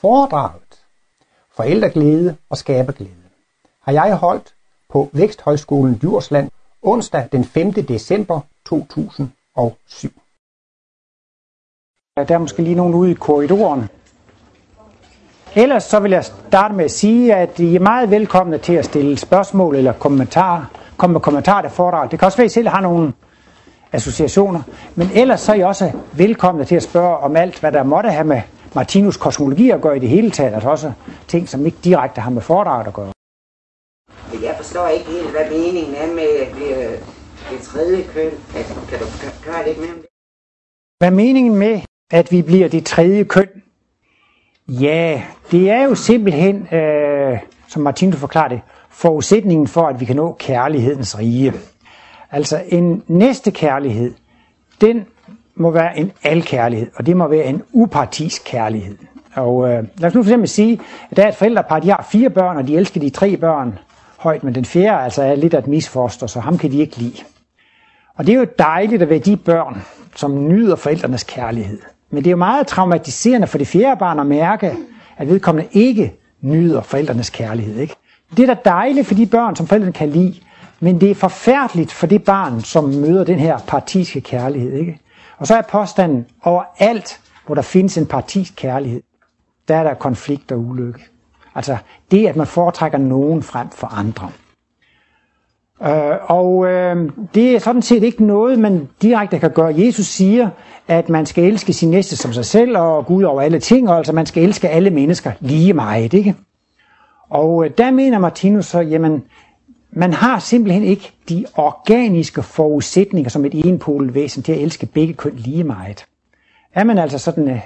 Foredraget Forældreglæde og skaberglæde har jeg holdt på Væksthøjskolen Djursland onsdag den 5. december 2007. Der er måske lige nogen ude i korridoren. Ellers så vil jeg starte med at sige, at I er meget velkomne til at stille spørgsmål eller kommentarer. Kom med kommentarer til foredraget. Det kan også være, at I selv har nogle associationer. Men ellers så er I også velkomne til at spørge om alt, hvad der måtte have med Martinus kosmologi at gøre i det hele taget. Altså også ting, som ikke direkte har med foredraget at gøre. Jeg forstår ikke helt, hvad meningen er med det, det tredje køn. Altså, kan du gøre lidt mere om det? Hvad er meningen med, at vi bliver det tredje køn? Ja, det er jo simpelthen, øh, som Martinus forklarer det, forudsætningen for, at vi kan nå kærlighedens rige. Altså en næste kærlighed, den må være en alkærlighed, og det må være en upartisk kærlighed. Og øh, lad os nu for eksempel sige, at der er et forældrepar, de har fire børn, og de elsker de tre børn højt, men den fjerde altså er lidt af et misfoster, så ham kan de ikke lide. Og det er jo dejligt at være de børn, som nyder forældrenes kærlighed. Men det er jo meget traumatiserende for det fjerde barn at mærke, at vedkommende ikke nyder forældrenes kærlighed. Ikke? Det er da dejligt for de børn, som forældrene kan lide, men det er forfærdeligt for det barn, som møder den her partiske kærlighed. Ikke? Og så er påstanden, over alt, hvor der findes en partisk kærlighed, der er der konflikt og ulykke. Altså det, at man foretrækker nogen frem for andre. Øh, og øh, det er sådan set ikke noget, man direkte kan gøre. Jesus siger, at man skal elske sin næste som sig selv, og Gud over alle ting, og altså man skal elske alle mennesker lige meget, ikke? Og øh, der mener Martinus så, jamen, man har simpelthen ikke de organiske forudsætninger som et enpolet væsen til at elske begge køn lige meget. Er man altså sådan en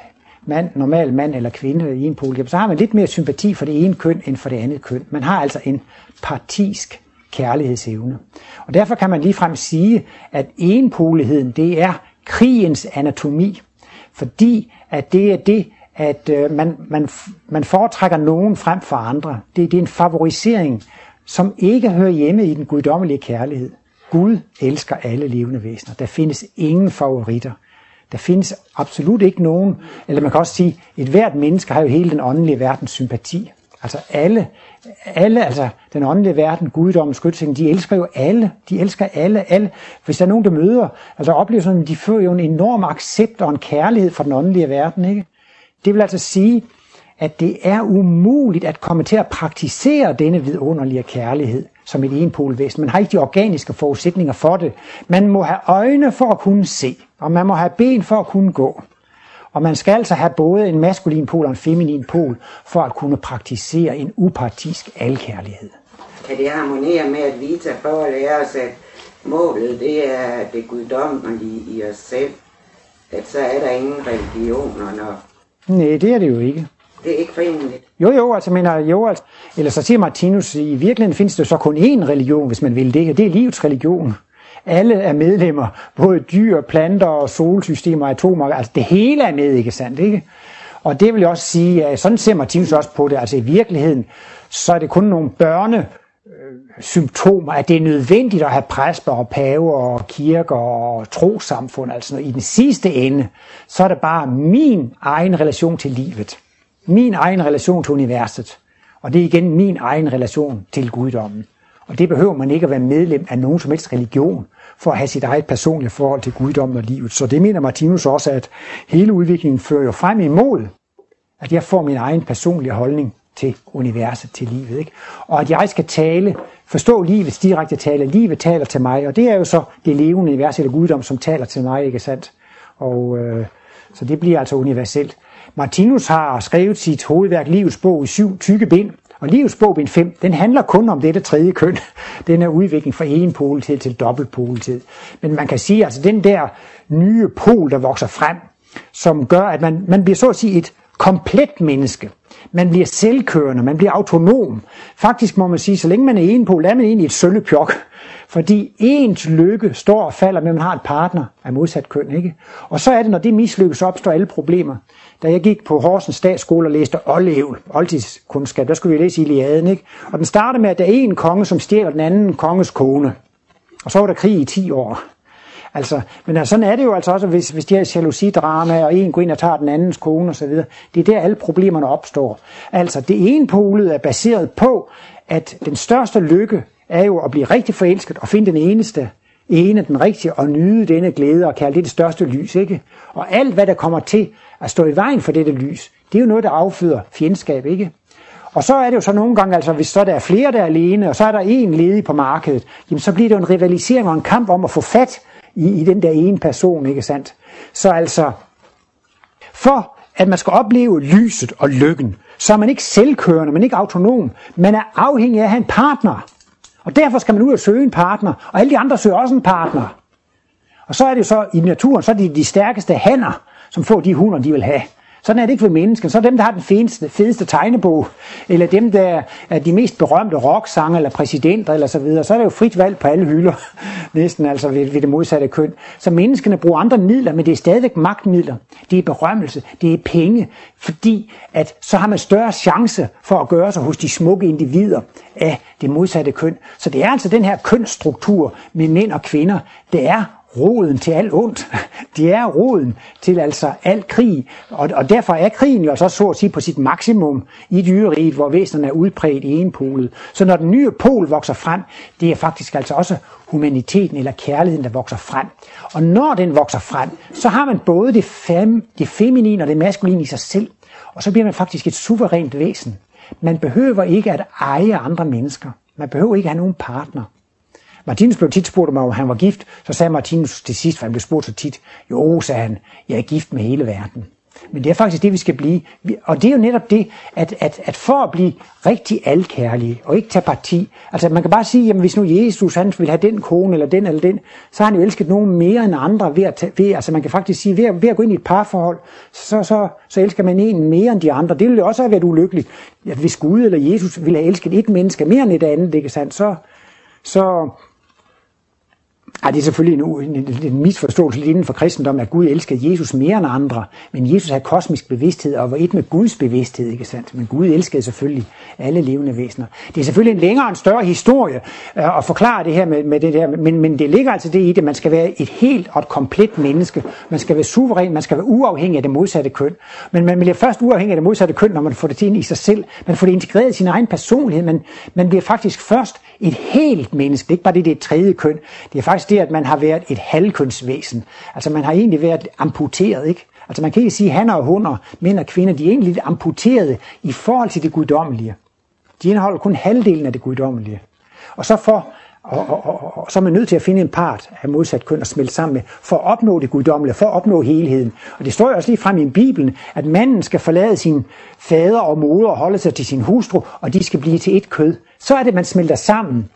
mand, normal mand eller kvinde i en pol, så har man lidt mere sympati for det ene køn end for det andet køn. Man har altså en partisk kærlighedsevne. Og derfor kan man ligefrem sige, at enpoligheden, det er krigens anatomi. Fordi at det er det, at øh, man, man, man foretrækker nogen frem for andre. Det, det er en favorisering, som ikke hører hjemme i den guddommelige kærlighed. Gud elsker alle levende væsener. Der findes ingen favoritter. Der findes absolut ikke nogen, eller man kan også sige, et hvert menneske har jo hele den åndelige verdens sympati. Altså alle, alle, altså den åndelige verden, guddommen, skytsingen, de elsker jo alle. De elsker alle, alle. Hvis der er nogen, der møder, altså oplever sådan, de føler jo en enorm accept og en kærlighed fra den åndelige verden, ikke? Det vil altså sige, at det er umuligt at komme til at praktisere denne vidunderlige kærlighed som et enpolvæsen. Man har ikke de organiske forudsætninger for det. Man må have øjne for at kunne se, og man må have ben for at kunne gå. Og man skal altså have både en maskulin pol og en feminin pol, for at kunne praktisere en upartisk alkærlighed. Kan det harmonere med, at Vita for at lære os, at målet det er det guddommelige i os selv? At så er der ingen religioner, når... Nej, det er det jo ikke. Det er ikke forenligt. Jo, jo, altså mener, øh, jo, altså, eller så siger Martinus, i virkeligheden findes der så kun én religion, hvis man vil det, og det er livets religion. Alle er medlemmer, både dyr, planter og solsystemer, atomer, altså det hele er med, ikke sandt, ikke? Og det vil jeg også sige, at sådan ser Martinus også på det, altså i virkeligheden, så er det kun nogle børne øh, symptomer, at det er nødvendigt at have præster og paver og kirker og trosamfund. Altså i den sidste ende, så er det bare min egen relation til livet min egen relation til universet, og det er igen min egen relation til guddommen. Og det behøver man ikke at være medlem af nogen som helst religion, for at have sit eget personlige forhold til guddommen og livet. Så det mener Martinus også, at hele udviklingen fører jo frem imod, at jeg får min egen personlige holdning til universet, til livet. Ikke? Og at jeg skal tale, forstå livets direkte tale. Livet taler til mig, og det er jo så det levende univers eller guddom, som taler til mig, ikke sandt? Og, øh, så det bliver altså universelt. Martinus har skrevet sit hovedværk Livets bog i syv tykke bind, og Livets bog bind 5, den handler kun om dette tredje køn. Den er udvikling fra en poletid til dobbeltpoltid. Men man kan sige, altså den der nye pol, der vokser frem, som gør, at man, man bliver så at sige et komplet menneske. Man bliver selvkørende, man bliver autonom. Faktisk må man sige, så længe man er en pol, er man egentlig et søllepjok. Fordi ens lykke står og falder med, at man har en partner af modsat køn. Ikke? Og så er det, når det mislykkes, opstår alle problemer. Da jeg gik på Horsens Statsskole og læste Ollev, oldtidskundskab, der skulle vi læse Iliaden. Ikke? Og den starter med, at der er en konge, som stjæler den anden konges kone. Og så var der krig i 10 år. Altså, men altså, sådan er det jo altså også, hvis, hvis de har jalousidrama, og en går ind og tager den andens kone osv. Det er der, alle problemerne opstår. Altså, det ene polet er baseret på, at den største lykke er jo at blive rigtig forelsket og finde den eneste, ene, den rigtige, og nyde denne glæde og kalde det det største lys, ikke? Og alt, hvad der kommer til at stå i vejen for dette lys, det er jo noget, der afføder fjendskab, ikke? Og så er det jo så nogle gange, altså hvis så der er flere, der er alene, og så er der en ledig på markedet, jamen så bliver det jo en rivalisering og en kamp om at få fat i, i den der ene person, ikke sandt? Så altså, for at man skal opleve lyset og lykken, så er man ikke selvkørende, man er ikke autonom, man er afhængig af at have en partner. Og derfor skal man ud og søge en partner, og alle de andre søger også en partner. Og så er det jo så, i naturen, så er det de stærkeste hanner, som får de hunder, de vil have. Sådan er det ikke for mennesker. Så er dem, der har den fedeste, fedeste tegnebog, eller dem, der er de mest berømte rocksanger, eller præsidenter, eller så videre, så er det jo frit valg på alle hylder, næsten altså ved, ved det modsatte køn. Så menneskene bruger andre midler, men det er stadigvæk magtmidler. Det er berømmelse, det er penge, fordi at så har man større chance for at gøre sig hos de smukke individer af det modsatte køn. Så det er altså den her kønsstruktur med mænd og kvinder, det er roden til alt ondt. Det er roden til altså al krig, og, og derfor er krigen jo altså så så at sige på sit maksimum i dyreriet, hvor væsenerne er udpræget i en pol. Så når den nye pol vokser frem, det er faktisk altså også humaniteten eller kærligheden, der vokser frem. Og når den vokser frem, så har man både det, fem, det feminine og det maskuline i sig selv, og så bliver man faktisk et suverænt væsen. Man behøver ikke at eje andre mennesker. Man behøver ikke at have nogen partner. Martinus blev tit spurgt om, han var gift. Så sagde Martinus til sidst, for han blev spurgt så tit, jo, sagde han, jeg er gift med hele verden. Men det er faktisk det, vi skal blive. Og det er jo netop det, at, at, at for at blive rigtig alkærlige, og ikke tage parti. Altså man kan bare sige, jamen hvis nu Jesus han vil have den kone, eller den eller den, så har han jo elsket nogen mere end andre ved at tage, ved, altså man kan faktisk sige, ved at, ved at gå ind i et parforhold, så, så, så elsker man en mere end de andre. Det ville jo også have været ulykkeligt, at hvis Gud eller Jesus ville have elsket et menneske mere end et andet, ikke sandt, så, så, ej, det er selvfølgelig en, en, en misforståelse lidt inden for kristendommen, at Gud elsker Jesus mere end andre. Men Jesus havde kosmisk bevidsthed og var et med Guds bevidsthed, ikke sandt? Men Gud elskede selvfølgelig alle levende væsener. Det er selvfølgelig en længere og en større historie øh, at forklare det her med, med det der, men, men det ligger altså det i det, man skal være et helt og et komplet menneske. Man skal være suveræn, man skal være uafhængig af det modsatte køn. Men man bliver først uafhængig af det modsatte køn, når man får det til ind i sig selv. Man får det integreret i sin egen personlighed. Man, man bliver faktisk først et helt menneske. Det er ikke bare det, det er et tredje køn. Det er faktisk det, at man har været et halvkønsvæsen. Altså man har egentlig været amputeret, ikke? Altså man kan ikke sige, at han og hunder, mænd og kvinder, de er egentlig lidt amputerede i forhold til det guddommelige. De indeholder kun halvdelen af det guddommelige. Og så for og, og, og, og så er man nødt til at finde en part af modsat køn og smelte sammen med, for at opnå det guddommelige, for at opnå helheden. Og det står jo også lige frem i Bibelen, at manden skal forlade sin fader og moder og holde sig til sin hustru, og de skal blive til et kød. Så er det, man smelter sammen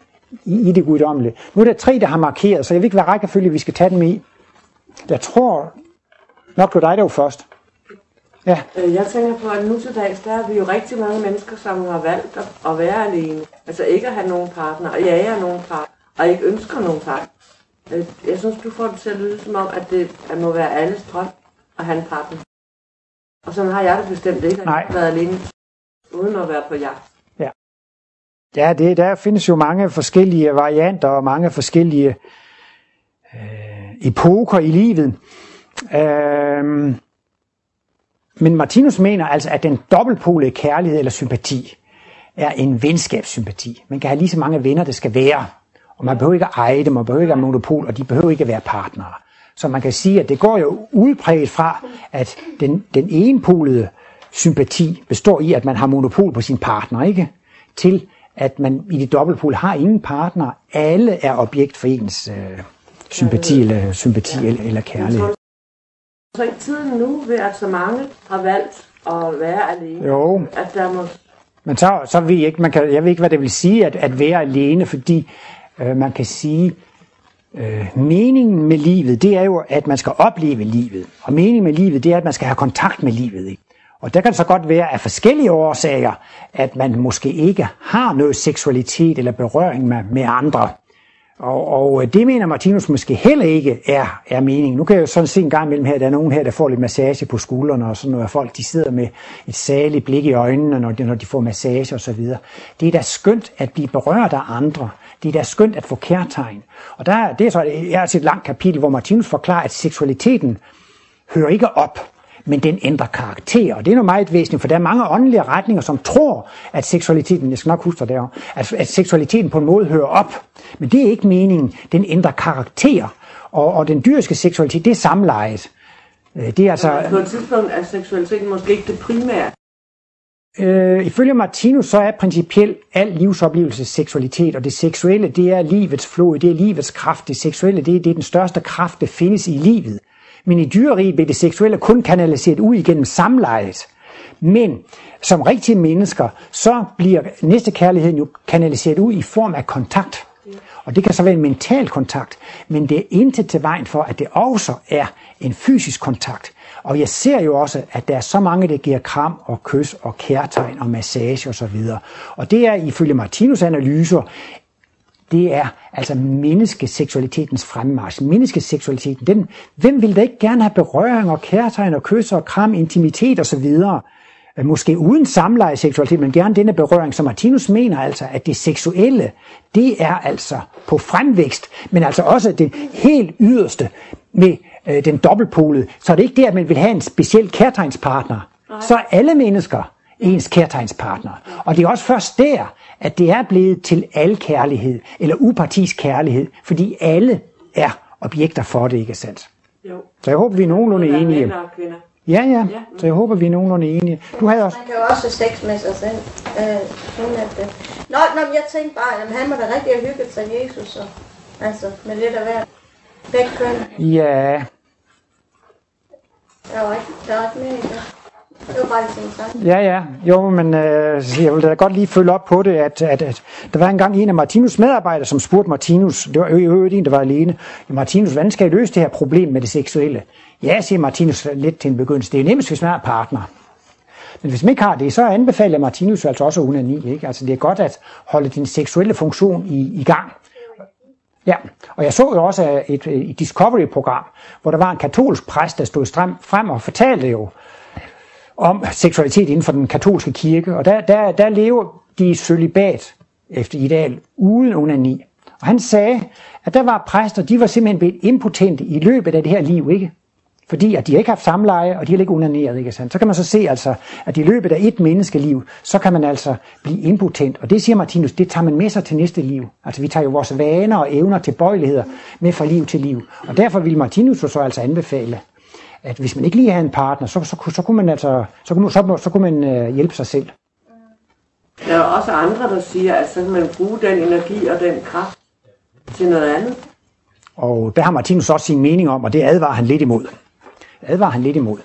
i, i det guddommelige. Nu er der tre, der har markeret, så jeg ved ikke, hvad rækkefølge vi skal tage dem i. Jeg tror nok på dig, der først. Ja. Øh, jeg tænker på, at nu til dags, der er vi jo rigtig mange mennesker, som har valgt at være alene. Altså ikke at have nogen partner, og jager nogen partner, og ikke ønsker nogen partner. Øh, jeg synes, du får det til at lyde som om, at det at må være alles drøm at have en partner. Og sådan har jeg det bestemt ikke, at jeg har været alene, uden at være på jagt. Ja, det, der findes jo mange forskellige varianter og mange forskellige øh, epoker i livet. Øh, men Martinus mener altså, at den dobbeltpolede kærlighed eller sympati er en venskabssympati. Man kan have lige så mange venner, det skal være. Og man behøver ikke at eje dem, man behøver ikke at have monopol, og de behøver ikke at være partnere. Så man kan sige, at det går jo udpræget fra, at den, den enpolede sympati består i, at man har monopol på sin partner, ikke? Til at man i det dobbeltpol har ingen partner. Alle er objekt for ens øh, sympati, eller, sympati eller, eller kærlighed. Så i tiden nu, ved at så mange har valgt at være alene, Jo, at der må Men så, så ved jeg ikke, man kan, jeg ved ikke, hvad det vil sige at, at være alene, fordi øh, man kan sige, øh, meningen med livet, det er jo, at man skal opleve livet. Og meningen med livet, det er, at man skal have kontakt med livet. Ikke? Og der kan det så godt være af forskellige årsager, at man måske ikke har noget seksualitet eller berøring med, med andre. Og, og øh, det mener Martinus måske heller ikke er, er meningen. Nu kan jeg jo sådan se en gang imellem her, at der er nogen her, der får lidt massage på skuldrene, og sådan noget. Folk de sidder med et særligt blik i øjnene, når de, når de får massage osv. Det er da skønt at blive berørt af andre. Det er da skønt at få kærtegn. Og der, det er så er et langt kapitel, hvor Martinus forklarer, at seksualiteten hører ikke op men den ændrer karakter, og det er noget meget væsentligt, for der er mange åndelige retninger, som tror, at seksualiteten, jeg skal nok huske det at, at seksualiteten på en måde hører op, men det er ikke meningen, den ændrer karakter, og, og den dyriske seksualitet, det er samlejet. Øh, det er altså, på et tidspunkt er seksualiteten måske ikke det primære. Øh, ifølge Martinus så er principielt al livsoplevelse seksualitet, og det seksuelle det er livets flod, det er livets kraft, det seksuelle det er, det er den største kraft, der findes i livet. Men i dyreriget bliver det seksuelle kun kanaliseret ud igennem samlejet. Men som rigtige mennesker, så bliver næste kærligheden jo kanaliseret ud i form af kontakt. Og det kan så være en mental kontakt, men det er intet til vejen for, at det også er en fysisk kontakt. Og jeg ser jo også, at der er så mange, der giver kram og kys og kærtegn og massage osv. Og, og det er ifølge Martinus analyser det er altså menneskeseksualitetens fremmarsch. Menneskeseksualiteten, den, hvem vil da ikke gerne have berøring og kærtegn og kys og kram, intimitet osv., øh, måske uden samleje seksualitet, men gerne denne berøring, som Martinus mener altså, at det seksuelle, det er altså på fremvækst, men altså også det helt yderste med øh, den dobbeltpolede. Så er det ikke det, at man vil have en speciel kærtegnspartner. Så er alle mennesker ens kærtegnspartner. Og det er også først der, at det er blevet til alkærlighed, eller upartisk kærlighed, fordi alle er objekter for det, ikke sandt? Jo. Så jeg håber, vi er nogenlunde enige. Ja, ja, så jeg håber, vi er nogenlunde enige. Du havde også... Man kan jo også have sex med sig selv. Øh, uden at, øh... Nå, nå, jeg tænkte bare, at han må da rigtig have hygget sig Jesus, og, altså med lidt af hver. Begge køn. Ja. Der var ikke, der var ikke mere i det. Det var bare Ja, ja. Jo, men øh, jeg vil da godt lige følge op på det, at, at, at der var engang en af Martinus medarbejdere, som spurgte Martinus, det var jo en, der var alene, Martinus, hvordan skal jeg løse det her problem med det seksuelle? Ja, siger Martinus lidt til en begyndelse, det er nemmest, hvis man har partner. Men hvis man ikke har det, så anbefaler Martinus altså også unani. Ikke? Altså det er godt at holde din seksuelle funktion i, i gang. Ja, og jeg så jo også et, et Discovery-program, hvor der var en katolsk præst, der stod frem og fortalte jo, om seksualitet inden for den katolske kirke, og der, der, der lever de i sølibat efter ideal uden onani. Og han sagde, at der var præster, de var simpelthen blevet impotente i løbet af det her liv, ikke? Fordi at de ikke har haft samleje, og de har ikke onaneret, ikke sandt? Så kan man så se altså, at i løbet af et menneskeliv, så kan man altså blive impotent. Og det siger Martinus, det tager man med sig til næste liv. Altså vi tager jo vores vaner og evner til bøjeligheder med fra liv til liv. Og derfor vil Martinus så altså anbefale, at hvis man ikke lige har en partner, så, så, så, så kunne man altså, så kunne, så, så kunne man øh, hjælpe sig selv. Der er også andre, der siger, at så kan man bruge den energi og den kraft til noget andet. Og der har Martinus også sin mening om, og det advarer han lidt imod. Advarer han lidt imod.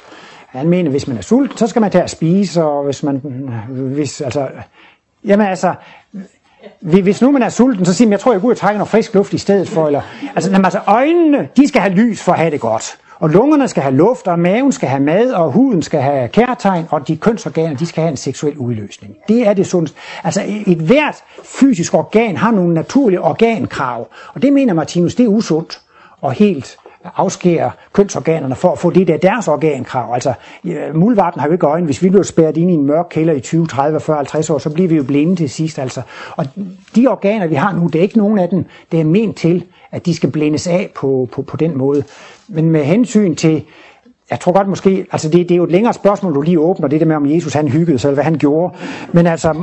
Han mener, at hvis man er sulten, så skal man tage at spise, og hvis man, hvis, altså, jamen altså, hvis nu man er sulten, så siger man, jeg tror, jeg går ud og trækker noget frisk luft i stedet for, eller, altså, altså øjnene, de skal have lys for at have det godt. Og lungerne skal have luft, og maven skal have mad, og huden skal have kærtegn, og de kønsorganer, de skal have en seksuel udløsning. Det er det sundt. Altså et hvert fysisk organ har nogle naturlige organkrav, og det mener Martinus, det er usundt og helt afskære kønsorganerne for at få det der deres organkrav. Altså, muldvarten har jo ikke øjne. Hvis vi bliver spærret ind i en mørk kælder i 20, 30, 40, 50 år, så bliver vi jo blinde til sidst. Altså. Og de organer, vi har nu, det er ikke nogen af dem, det er ment til, at de skal blændes af på, på, på den måde. Men med hensyn til, jeg tror godt måske, altså det, det er jo et længere spørgsmål, du lige åbner, det der med, om Jesus han hyggede sig, eller hvad han gjorde. Men altså,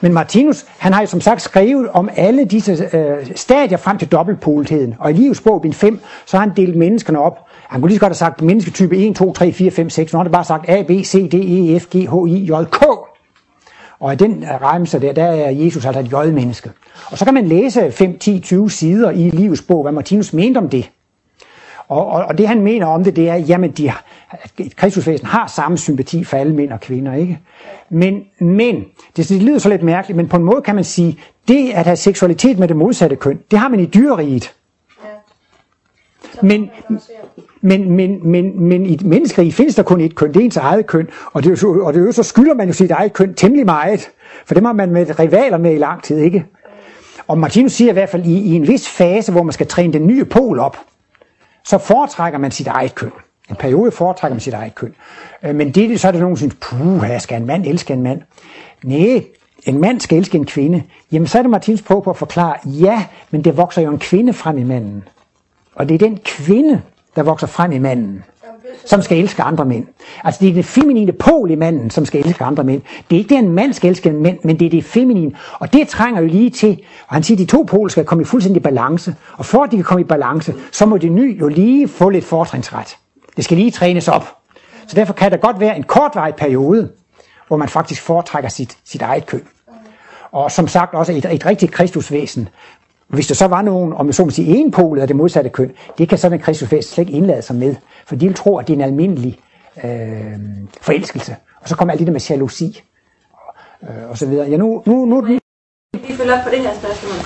men Martinus, han har jo som sagt skrevet om alle disse øh, stadier frem til dobbeltpoletheden. Og i livets bog, bind 5, så har han delt menneskerne op. Han kunne lige så godt have sagt mennesketype 1, 2, 3, 4, 5, 6. Nu har han bare sagt A, B, C, D, E, F, G, H, I, J, K. Og i den øh, remse der, der er Jesus altså et J-menneske. Og så kan man læse 5, 10, 20 sider i livets bog, hvad Martinus mente om det. Og, og, og det han mener om det, det er, jamen de har, et kristusvæsen har samme sympati for alle mænd og kvinder, ikke? Men, men det, det lyder så lidt mærkeligt, men på en måde kan man sige, det at have seksualitet med det modsatte køn, det har man i dyreriget. Men, men, men, men, men i menneskerige findes der kun et køn, det er ens eget køn, og det, er jo, og det er jo så skylder man jo sit eget køn temmelig meget, for det har man med rivaler med i lang tid, ikke? Og Martinus siger i hvert fald, i, i en vis fase, hvor man skal træne den nye pol op, så foretrækker man sit eget køn. En periode foretrækker man sit eget køn. Øh, men det, så er der nogen, der synes, puh, skal en mand elske en mand? Nej, en mand skal elske en kvinde. Jamen så er det Martins på på at forklare, ja, men det vokser jo en kvinde frem i manden. Og det er den kvinde, der vokser frem i manden, som skal elske andre mænd. Altså det er det feminine pol i manden, som skal elske andre mænd. Det er ikke det, en mand skal elske en mænd, men det er det feminine. Og det trænger jo lige til, og han siger, at de to poler skal komme i fuldstændig balance. Og for at de kan komme i balance, så må det nye jo lige få lidt fortrinsret. Det skal lige trænes op. Så derfor kan der godt være en kortvarig periode, hvor man faktisk foretrækker sit, sit eget køn. Og som sagt også et, et rigtigt kristusvæsen. Hvis der så var nogen, om så må sige, enpolet af det modsatte køn, det kan sådan en kristusvæsen slet ikke indlade sig med. For de vil tro, at det er en almindelig øh, forelskelse. Og så kommer alt det der med jalousi øh, og så videre. Ja, nu, nu, nu, Vi følger op på det her spørgsmål.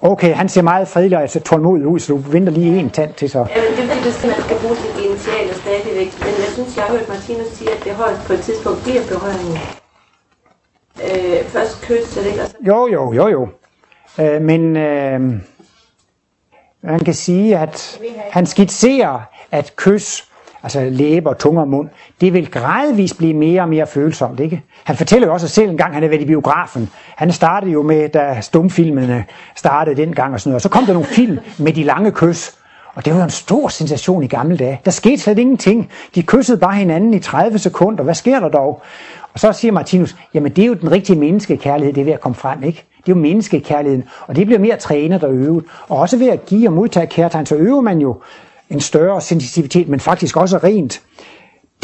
Okay, han ser meget fredelig og altså tålmodig ud, så du venter lige en tand til så. Ja, men det er fordi, skal, man skal bruge sit initialer stadigvæk. Men jeg synes, jeg har hørt Martinus sige, at det højst på et tidspunkt bliver berøringen. Øh, først kys, er det ikke? Og så... Jo, jo, jo, jo. Øh, men øh, man kan sige, at han skitserer, at kys, altså læber, tunge og mund, det vil gradvist blive mere og mere følsomt. Ikke? Han fortæller jo også selv en gang, han er været i biografen. Han startede jo med, da stumfilmene startede dengang og sådan noget. Og så kom der nogle film med de lange kys. Og det var jo en stor sensation i gamle dage. Der skete slet ingenting. De kyssede bare hinanden i 30 sekunder. Hvad sker der dog? Og så siger Martinus, jamen det er jo den rigtige menneskekærlighed, det er ved at komme frem, ikke? Det er jo menneskekærligheden, og det bliver mere trænet og øvet. Og også ved at give og modtage kærtegn, så øver man jo en større sensitivitet, men faktisk også rent.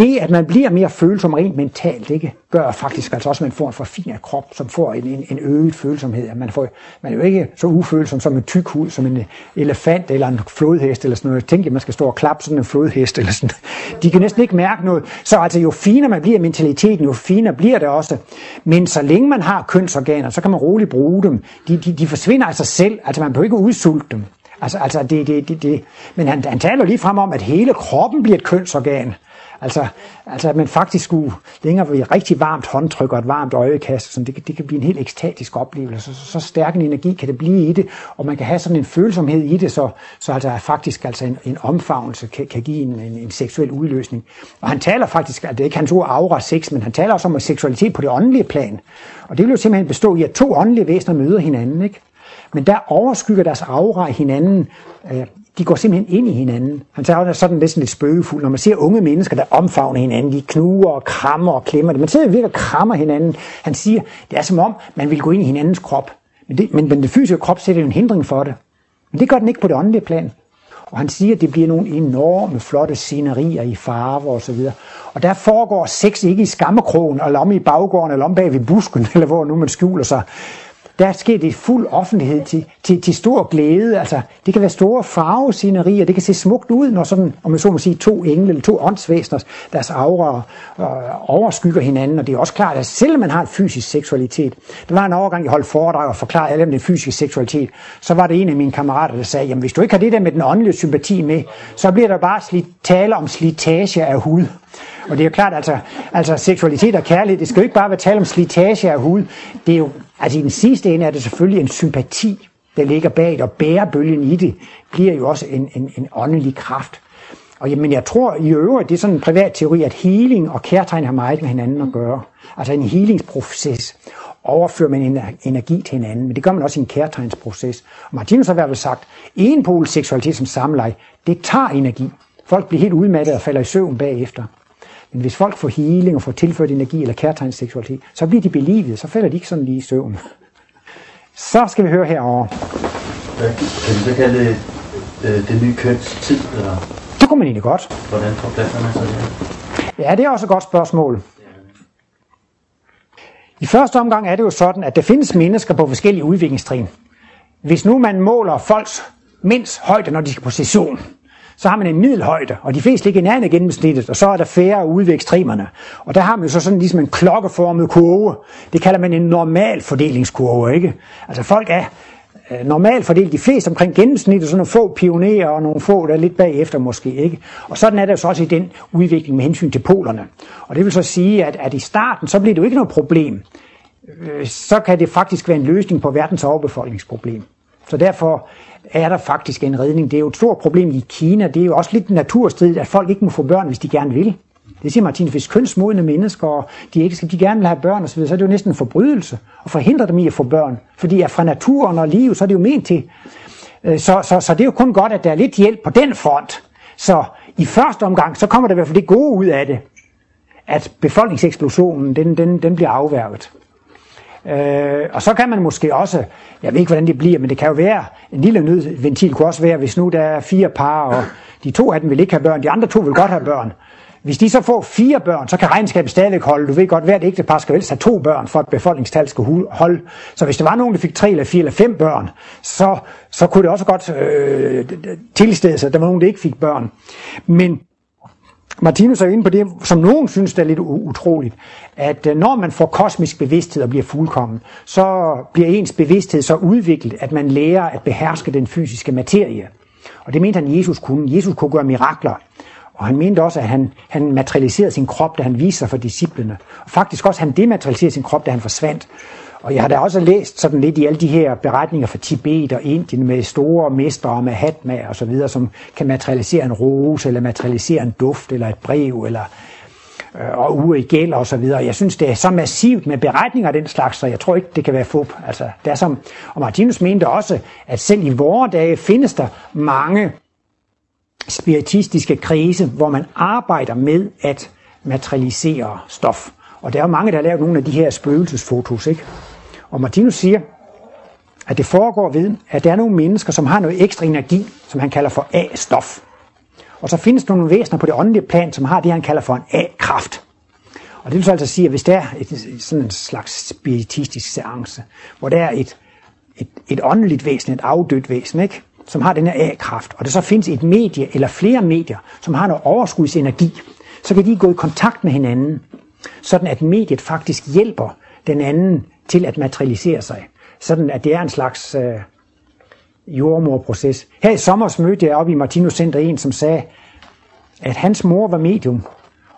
Det, at man bliver mere følsom rent mentalt, ikke, gør faktisk altså også, at man får en forfinet krop, som får en, en, en øget følsomhed. At man, får, man er jo ikke så ufølsom som en tyk hud, som en elefant eller en flodhest eller sådan noget. Tænk, at man skal stå og klappe sådan en flodhest eller sådan. De kan næsten ikke mærke noget. Så altså, jo finere man bliver mentaliteten, jo finere bliver det også. Men så længe man har kønsorganer, så kan man roligt bruge dem. De, de, de forsvinder af sig selv. Altså, man behøver ikke udsulte dem. Altså, altså det, det, det, det. Men han, han taler lige frem om, at hele kroppen bliver et kønsorgan. Altså, altså at man faktisk skulle længere ved rigtig varmt håndtryk og et varmt øjekast, sådan, det, det kan blive en helt ekstatisk oplevelse. Så, så stærk en energi kan det blive i det, og man kan have sådan en følsomhed i det, så, så altså faktisk altså en, en omfavnelse kan, kan give en, en, en seksuel udløsning. Og han taler faktisk, at det er ikke hans ord aura sex, men han taler også om seksualitet på det åndelige plan. Og det vil jo simpelthen bestå i, at to åndelige væsener møder hinanden, ikke? Men der overskygger deres aura hinanden. Øh, de går simpelthen ind i hinanden. Han tager sådan lidt, lidt spøgefuld. Når man ser unge mennesker, der omfavner hinanden, de knuger og krammer og klemmer det. Man sidder virkelig og krammer hinanden. Han siger, det er som om, man vil gå ind i hinandens krop. Men, det, men, men den fysiske krop sætter en hindring for det. Men det gør den ikke på det åndelige plan. Og han siger, at det bliver nogle enorme, flotte scenerier i farver og så videre. Og der foregår sex ikke i skammekrogen, eller om i baggården, eller om bag ved busken, eller hvor nu man skjuler sig der sker det i fuld offentlighed til, til, til stor glæde. Altså, det kan være store farvescenerier, det kan se smukt ud, når sådan, om jeg så må sige, to engle eller to åndsvæsener, deres aura øh, overskygger hinanden. Og det er også klart, at selvom man har en fysisk seksualitet, der var en overgang, jeg holdt foredrag og forklarede alle om den fysiske seksualitet, så var det en af mine kammerater, der sagde, jamen hvis du ikke har det der med den åndelige sympati med, så bliver der bare slit, tale om slitage af hud. Og det er jo klart, altså, altså seksualitet og kærlighed, det skal jo ikke bare være tale om slitage af hud. Det er jo, altså i den sidste ende er det selvfølgelig en sympati, der ligger bag og bærebølgen i det, bliver jo også en, en, en åndelig kraft. Og jamen, jeg tror i øvrigt, det er sådan en privat teori, at healing og kærtegn har meget med hinanden at gøre. Altså en healingsproces overfører man energi til hinanden, men det gør man også i en kærtegnsproces. Og Martinus har i hvert fald sagt, en seksualitet som samleje, det tager energi. Folk bliver helt udmattede og falder i søvn bagefter. Men hvis folk får healing og får tilført energi eller kærtegnsseksualitet, så bliver de belivet, så falder de ikke sådan lige i søvn. Så skal vi høre herover. Kan vi så kalde det øh, det nye køns tid? Eller? Det kunne man egentlig godt. Hvordan forplanter man sig det? Ja, det er også et godt spørgsmål. I første omgang er det jo sådan, at der findes mennesker på forskellige udviklingstrin. Hvis nu man måler folks mænds højde, når de skal på session, så har man en middelhøjde, og de fleste ligger nærmere gennemsnittet, og så er der færre ude ved ekstremerne. Og der har man jo så sådan ligesom en klokkeformet kurve. Det kalder man en normal fordelingskurve, ikke? Altså folk er øh, normalt fordelt de fleste omkring gennemsnittet, så nogle få pionerer og nogle få, der er lidt bagefter måske, ikke? Og sådan er det jo så også i den udvikling med hensyn til polerne. Og det vil så sige, at, at i starten, så bliver det jo ikke noget problem. Øh, så kan det faktisk være en løsning på verdens overbefolkningsproblem. Så derfor er der faktisk en redning. Det er jo et stort problem i Kina. Det er jo også lidt naturstridigt, at folk ikke må få børn, hvis de gerne vil. Det siger Martin, hvis kønsmodne mennesker, og de ikke skal de gerne vil have børn osv., så er det jo næsten en forbrydelse at forhindre dem i at få børn. Fordi at fra naturen og liv, så er det jo ment til. Øh, så, så, så det er jo kun godt, at der er lidt hjælp på den front. Så i første omgang, så kommer der i hvert fald det gode ud af det, at befolkningseksplosionen, den, den, den bliver afværget. Øh, og så kan man måske også, jeg ved ikke hvordan det bliver, men det kan jo være, en lille nødventil kunne også være, hvis nu der er fire par, og de to af dem vil ikke have børn, de andre to vil godt have børn. Hvis de så får fire børn, så kan regnskabet stadigvæk holde. Du ved godt, hvert ægtepar skal vel have to børn, for at befolkningstal skal holde. Så hvis der var nogen, der fik tre eller fire eller fem børn, så, så kunne det også godt øh, tilstede sig, at der var nogen, der ikke fik børn. Men Martinus er inde på det, som nogen synes, det er lidt utroligt, at øh, når man får kosmisk bevidsthed og bliver fuldkommen, så bliver ens bevidsthed så udviklet, at man lærer at beherske den fysiske materie. Og det mente han, Jesus kunne. Jesus kunne gøre mirakler. Og han mente også, at han, han materialiserede sin krop, da han viste sig for disciplene. Og faktisk også, at han dematerialiserede sin krop, da han forsvandt. Og jeg har da også læst sådan lidt i alle de her beretninger fra Tibet og Indien med store mestre med Mahatma og så videre, som kan materialisere en rose, eller materialisere en duft, eller et brev, eller øh, og uge i gæld og så videre. Jeg synes, det er så massivt med beretninger af den slags, så jeg tror ikke, det kan være fup. Altså, det er som, og Martinus mente også, at selv i vore dage findes der mange spiritistiske krise, hvor man arbejder med at materialisere stof. Og der er jo mange, der har lavet nogle af de her spøgelsesfotos, ikke? Og Martinus siger, at det foregår ved, at der er nogle mennesker, som har noget ekstra energi, som han kalder for A-stof. Og så findes der nogle væsener på det åndelige plan, som har det, han kalder for en A-kraft. Og det vil så altså sige, at hvis der er et, sådan en slags spiritistisk seance, hvor der er et, et, et åndeligt væsen, et afdødt væsen, ikke? som har den her A-kraft, og der så findes et medie eller flere medier, som har noget overskudsenergi, så kan de gå i kontakt med hinanden, sådan at mediet faktisk hjælper den anden til at materialisere sig. Sådan at det er en slags øh, jordmorproces. Her i sommer mødte jeg op i Martinus Center en, som sagde, at hans mor var medium,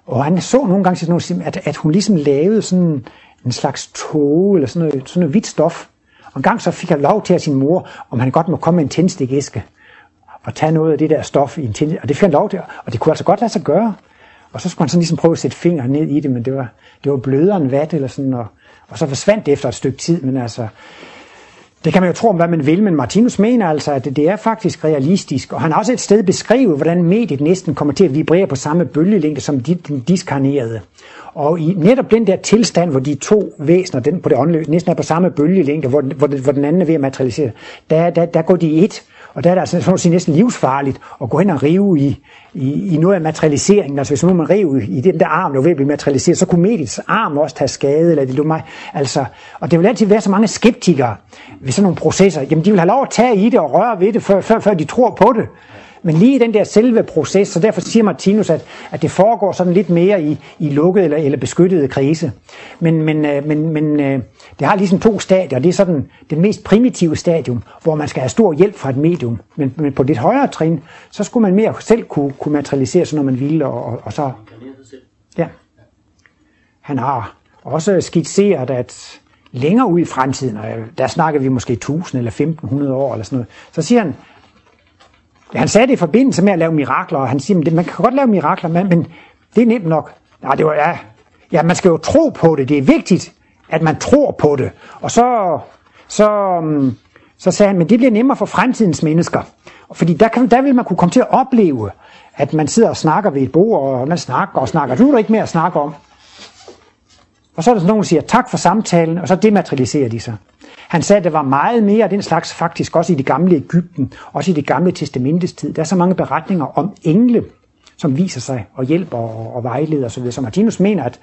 og han så nogle gange, at, at hun ligesom lavede sådan en slags tog, eller sådan noget, sådan noget hvidt stof, og en gang så fik han lov til at sin mor, om han godt må komme med en tændstikæske og tage noget af det der stof i en tændstik. Og det fik han lov til, og det kunne altså godt lade sig gøre. Og så skulle han sådan ligesom prøve at sætte fingeren ned i det, men det var, det var blødere end vat, eller sådan, og, og så forsvandt det efter et stykke tid, men altså, det kan man jo tro om, hvad man vil, men Martinus mener altså, at det er faktisk realistisk, og han har også et sted beskrevet, hvordan mediet næsten kommer til at vibrere på samme bølgelængde som den diskarnerede. Og i netop den der tilstand, hvor de to væsener den på det åndeløse næsten er på samme bølgelængde, hvor, hvor, hvor den anden er ved at materialisere, der, der, der går de i et. Og der er det altså sådan sige, næsten livsfarligt at gå hen og rive i, i, i noget af materialiseringen. Altså hvis nu man river i den der arm, der var ved at blive materialiseret, så kunne mediets arm også tage skade, eller det mig. Altså, og det vil altid være så mange skeptikere ved sådan nogle processer. Jamen de vil have lov at tage i det og røre ved det, før, før, før de tror på det. Men lige den der selve proces, så derfor siger Martinus, at, at det foregår sådan lidt mere i, i lukket eller, eller beskyttede krise. Men, men, øh, men, men øh, det har ligesom to stadier. Det er sådan det mest primitive stadium, hvor man skal have stor hjælp fra et medium. Men, men på lidt højere trin, så skulle man mere selv kunne, kunne materialisere sig, når man ville. Og, og, og så, ja. Han har også skitseret, at længere ud i fremtiden, og der snakker vi måske 1000 eller 1500 år eller sådan noget, så siger han, han sagde det i forbindelse med at lave mirakler, og han siger, at man kan godt lave mirakler, men, men det er nemt nok. Nej, det var, ja, ja, man skal jo tro på det. Det er vigtigt, at man tror på det. Og så, så, mm, så sagde han, men det bliver nemmere for fremtidens mennesker. Fordi der, kan, der vil man kunne komme til at opleve, at man sidder og snakker ved et bord, og man snakker og snakker. Du er der ikke mere at snakke om. Og så er der sådan nogen, der siger tak for samtalen, og så dematerialiserer de sig. Han sagde, at det var meget mere af den slags faktisk også i det gamle Ægypten, også i det gamle testamentets tid. Der er så mange beretninger om engle, som viser sig og hjælper og, og vejleder osv. Så Martinus mener, at,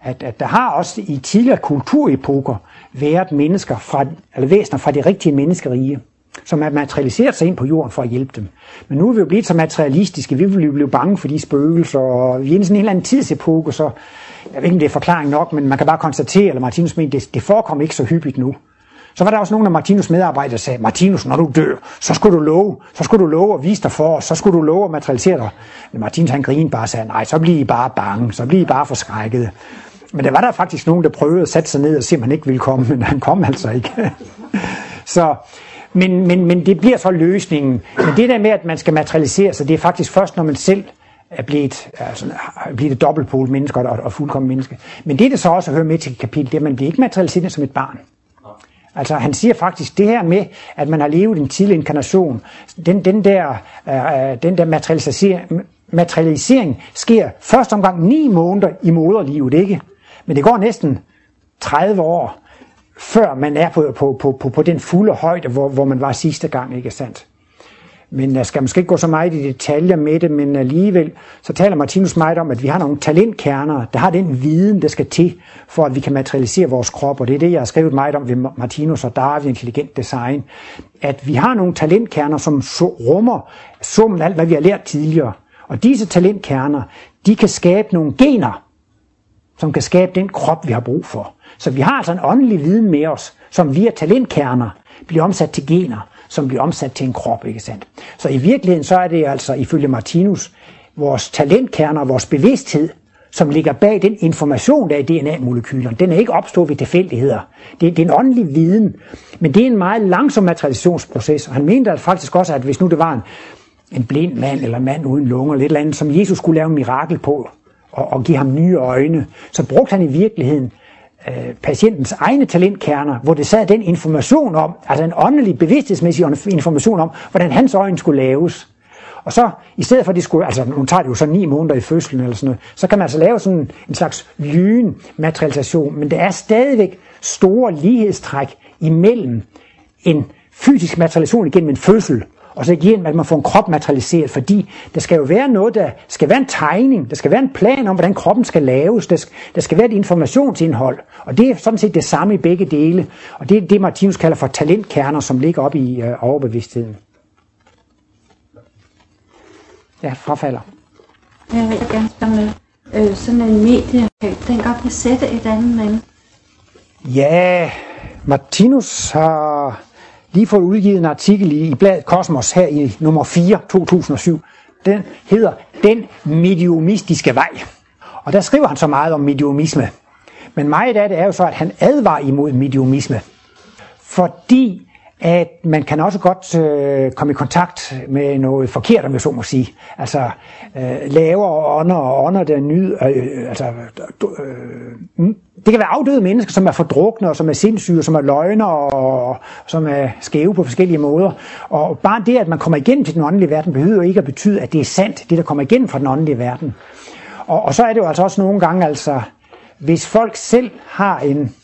at, at der har også i tidligere kulturepoker været mennesker fra, eller væsener fra det rigtige menneskerige, som har materialiseret sig ind på jorden for at hjælpe dem. Men nu er vi jo blevet så materialistiske, vi vil jo blive bange for de spøgelser, og vi er i sådan en eller anden tidsepoke, så jeg ved ikke, om det er forklaring nok, men man kan bare konstatere, eller Martinus mener, det, det forekommer ikke så hyppigt nu. Så var der også nogle af Martinus medarbejdere, der sagde, Martinus, når du dør, så skulle du love, så skulle du love at vise dig for os, så skulle du love at materialisere dig. Men Martinus han grinede bare og sagde, nej, så bliver I bare bange, så bliver I bare forskrækket. Men der var der faktisk nogen, der prøvede at sætte sig ned og se, om han ikke ville komme, men han kom altså ikke. så, men, men, men det bliver så løsningen. Men det der med, at man skal materialisere sig, det er faktisk først, når man selv er blevet, altså, er blevet et dobbeltpol menneske og, og fuldkommen menneske. Men det, der så også hører med til kapitel, det er, at man bliver ikke materialiseret som et barn. Altså han siger faktisk det her med, at man har levet en tidlig inkarnation, den, den der, øh, øh den der materialisering, materialisering sker først omgang 9 måneder i moderlivet, ikke? Men det går næsten 30 år, før man er på, på, på, på, på den fulde højde, hvor, hvor man var sidste gang, ikke sandt? Men jeg skal måske ikke gå så meget i detaljer med det, men alligevel så taler Martinus meget om, at vi har nogle talentkerner, der har den viden, der skal til, for at vi kan materialisere vores krop. Og det er det, jeg har skrevet meget om ved Martinus og Darwin, Intelligent Design. At vi har nogle talentkerner, som rummer summen alt, hvad vi har lært tidligere. Og disse talentkerner, de kan skabe nogle gener, som kan skabe den krop, vi har brug for. Så vi har altså en åndelig viden med os, som via talentkerner bliver omsat til gener som bliver omsat til en krop, ikke sandt? Så i virkeligheden så er det altså ifølge Martinus vores talentkerner, vores bevidsthed, som ligger bag den information, der er i DNA-molekylerne. Den er ikke opstået ved tilfældigheder. Det, det er en åndelig viden, men det er en meget langsom materialisationsproces. Og han mente at faktisk også, at hvis nu det var en, en blind mand eller en mand uden lunger eller et eller andet, som Jesus skulle lave en mirakel på og, og give ham nye øjne, så brugte han i virkeligheden Øh, patientens egne talentkerner, hvor det sad den information om, altså en åndelig bevidsthedsmæssig information om, hvordan hans øjne skulle laves. Og så, i stedet for at det skulle, altså nu tager det jo så ni måneder i fødslen eller sådan noget, så kan man altså lave sådan en slags lynmaterialisation, men der er stadigvæk store lighedstræk imellem en fysisk materialisation igennem en fødsel, og så igen, at man får en krop materialiseret, fordi der skal jo være noget, der skal være en tegning, der skal være en plan om, hvordan kroppen skal laves, der skal, der skal være et informationsindhold, og det er sådan set det samme i begge dele, og det er det, Martinus kalder for talentkerner, som ligger op i øh, overbevidstheden. Ja, frafalder. Jeg vil gerne spørge med, øh, sådan en medie, den godt besætte et andet menneske? Ja, Martinus har lige fået udgivet en artikel i, i bladet Kosmos her i nummer 4, 2007. Den hedder Den mediumistiske vej. Og der skriver han så meget om mediumisme. Men meget af det er jo så, at han advarer imod mediumisme. Fordi at man kan også godt øh, komme i kontakt med noget forkert, om jeg så må sige. Altså øh, lavere ånder og ånder, der nyder... Øh, øh, altså, øh, mm. det kan være afdøde mennesker, som er fordrukne, og som er sindssyge, og som er løgner, og, og som er skæve på forskellige måder. Og bare det, at man kommer igennem til den åndelige verden, behøver ikke at betyde, at det er sandt, det der kommer igennem fra den åndelige verden. Og, og så er det jo altså også nogle gange, altså, hvis folk selv har en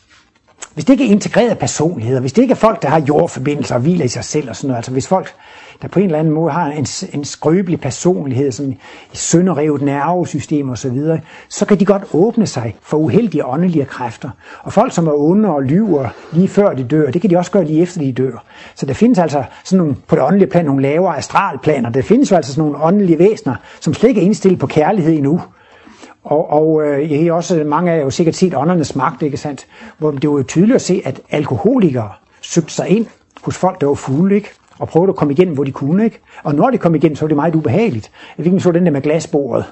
hvis det ikke er integrerede personligheder, hvis det ikke er folk, der har jordforbindelser og hviler i sig selv og sådan noget, altså hvis folk, der på en eller anden måde har en, en skrøbelig personlighed, sådan i sønderrevet nervesystem og så videre, så kan de godt åbne sig for uheldige åndelige kræfter. Og folk, som er onde og lyver lige før de dør, det kan de også gøre lige efter de dør. Så der findes altså sådan nogle, på det åndelige plan nogle lavere astralplaner. Der findes jo altså sådan nogle åndelige væsener, som slet ikke er indstillet på kærlighed endnu og, og øh, I har også, mange af jer jo sikkert set åndernes magt, ikke sandt? Hvor det var jo tydeligt at se, at alkoholikere søgte sig ind hos folk, der var fulde, ikke? Og prøvede at komme igennem, hvor de kunne. Ikke? Og når de kom igennem, så var det meget ubehageligt. Jeg ved ikke, så den der med glasbordet.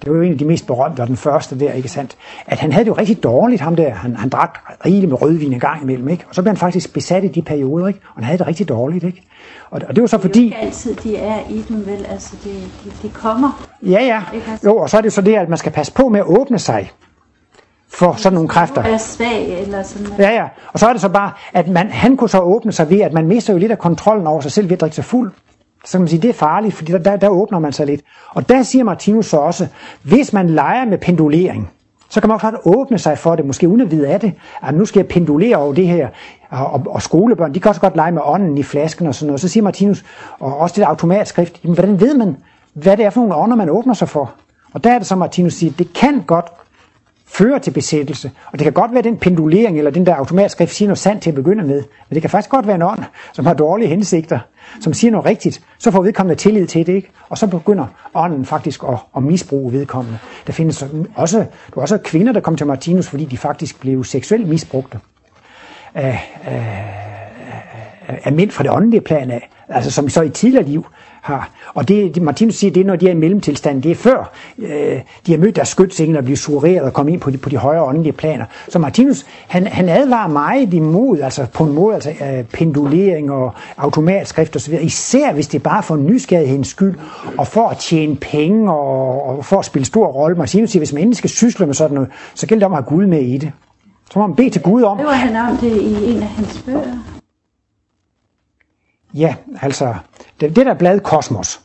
Det var jo en af de mest berømte, og den første der, ikke sandt? At han havde det jo rigtig dårligt, ham der. Han, han drak rigeligt med rødvin en gang imellem, ikke? Og så blev han faktisk besat i de perioder, ikke? Og han havde det rigtig dårligt, ikke? Og, og det var så fordi... Det er altid, de er i den, vel? Altså, de, de, de kommer. Ja, ja. Jo, og så er det så det, at man skal passe på med at åbne sig for sådan nogle kræfter. Er svag eller sådan noget. Ja, ja. Og så er det så bare, at man, han kunne så åbne sig ved, at man mister jo lidt af kontrollen over sig selv ved at drikke sig fuld. Så kan man sige, det er farligt, fordi der, der, der åbner man sig lidt. Og der siger Martinus så også, hvis man leger med pendulering, så kan man også åbne sig for det, måske uden at vide af det, at nu skal jeg pendulere over det her. Og, og skolebørn, de kan også godt lege med ånden i flasken og sådan noget. Så siger Martinus, og også det der automatskrift, jamen hvordan ved man, hvad det er for nogle ånder, man åbner sig for? Og der er det så, Martinus siger, det kan godt fører til besættelse. Og det kan godt være den pendulering, eller den der automatskrift siger noget sandt til at begynde med. Men det kan faktisk godt være en ånd, som har dårlige hensigter, som siger noget rigtigt. Så får vedkommende tillid til det, ikke? Og så begynder ånden faktisk at, at misbruge vedkommende. Der findes også, der er også kvinder, der kom til Martinus, fordi de faktisk blev seksuelt misbrugte af, af, af mænd fra det åndelige plan af, altså som så i tidligere liv har. Og det, det Martinus siger, det er, når de er i mellemtilstanden, det er før øh, de har mødt deres skytsengel og bliver sureret og kommet ind på de, på de højere åndelige planer. Så Martinus, han, han advarer meget imod, altså på en måde, altså øh, pendulering og automatskrift osv., især hvis det er bare for nysgerrighedens skyld, og for at tjene penge og, og for at spille stor rolle. Martinus siger, hvis man endelig skal sysle med sådan noget, så gælder det om at have Gud med i det. Så må man bede til Gud om. Det var han om det i en af hans bøger. Ja, altså, det, det der blad Kosmos.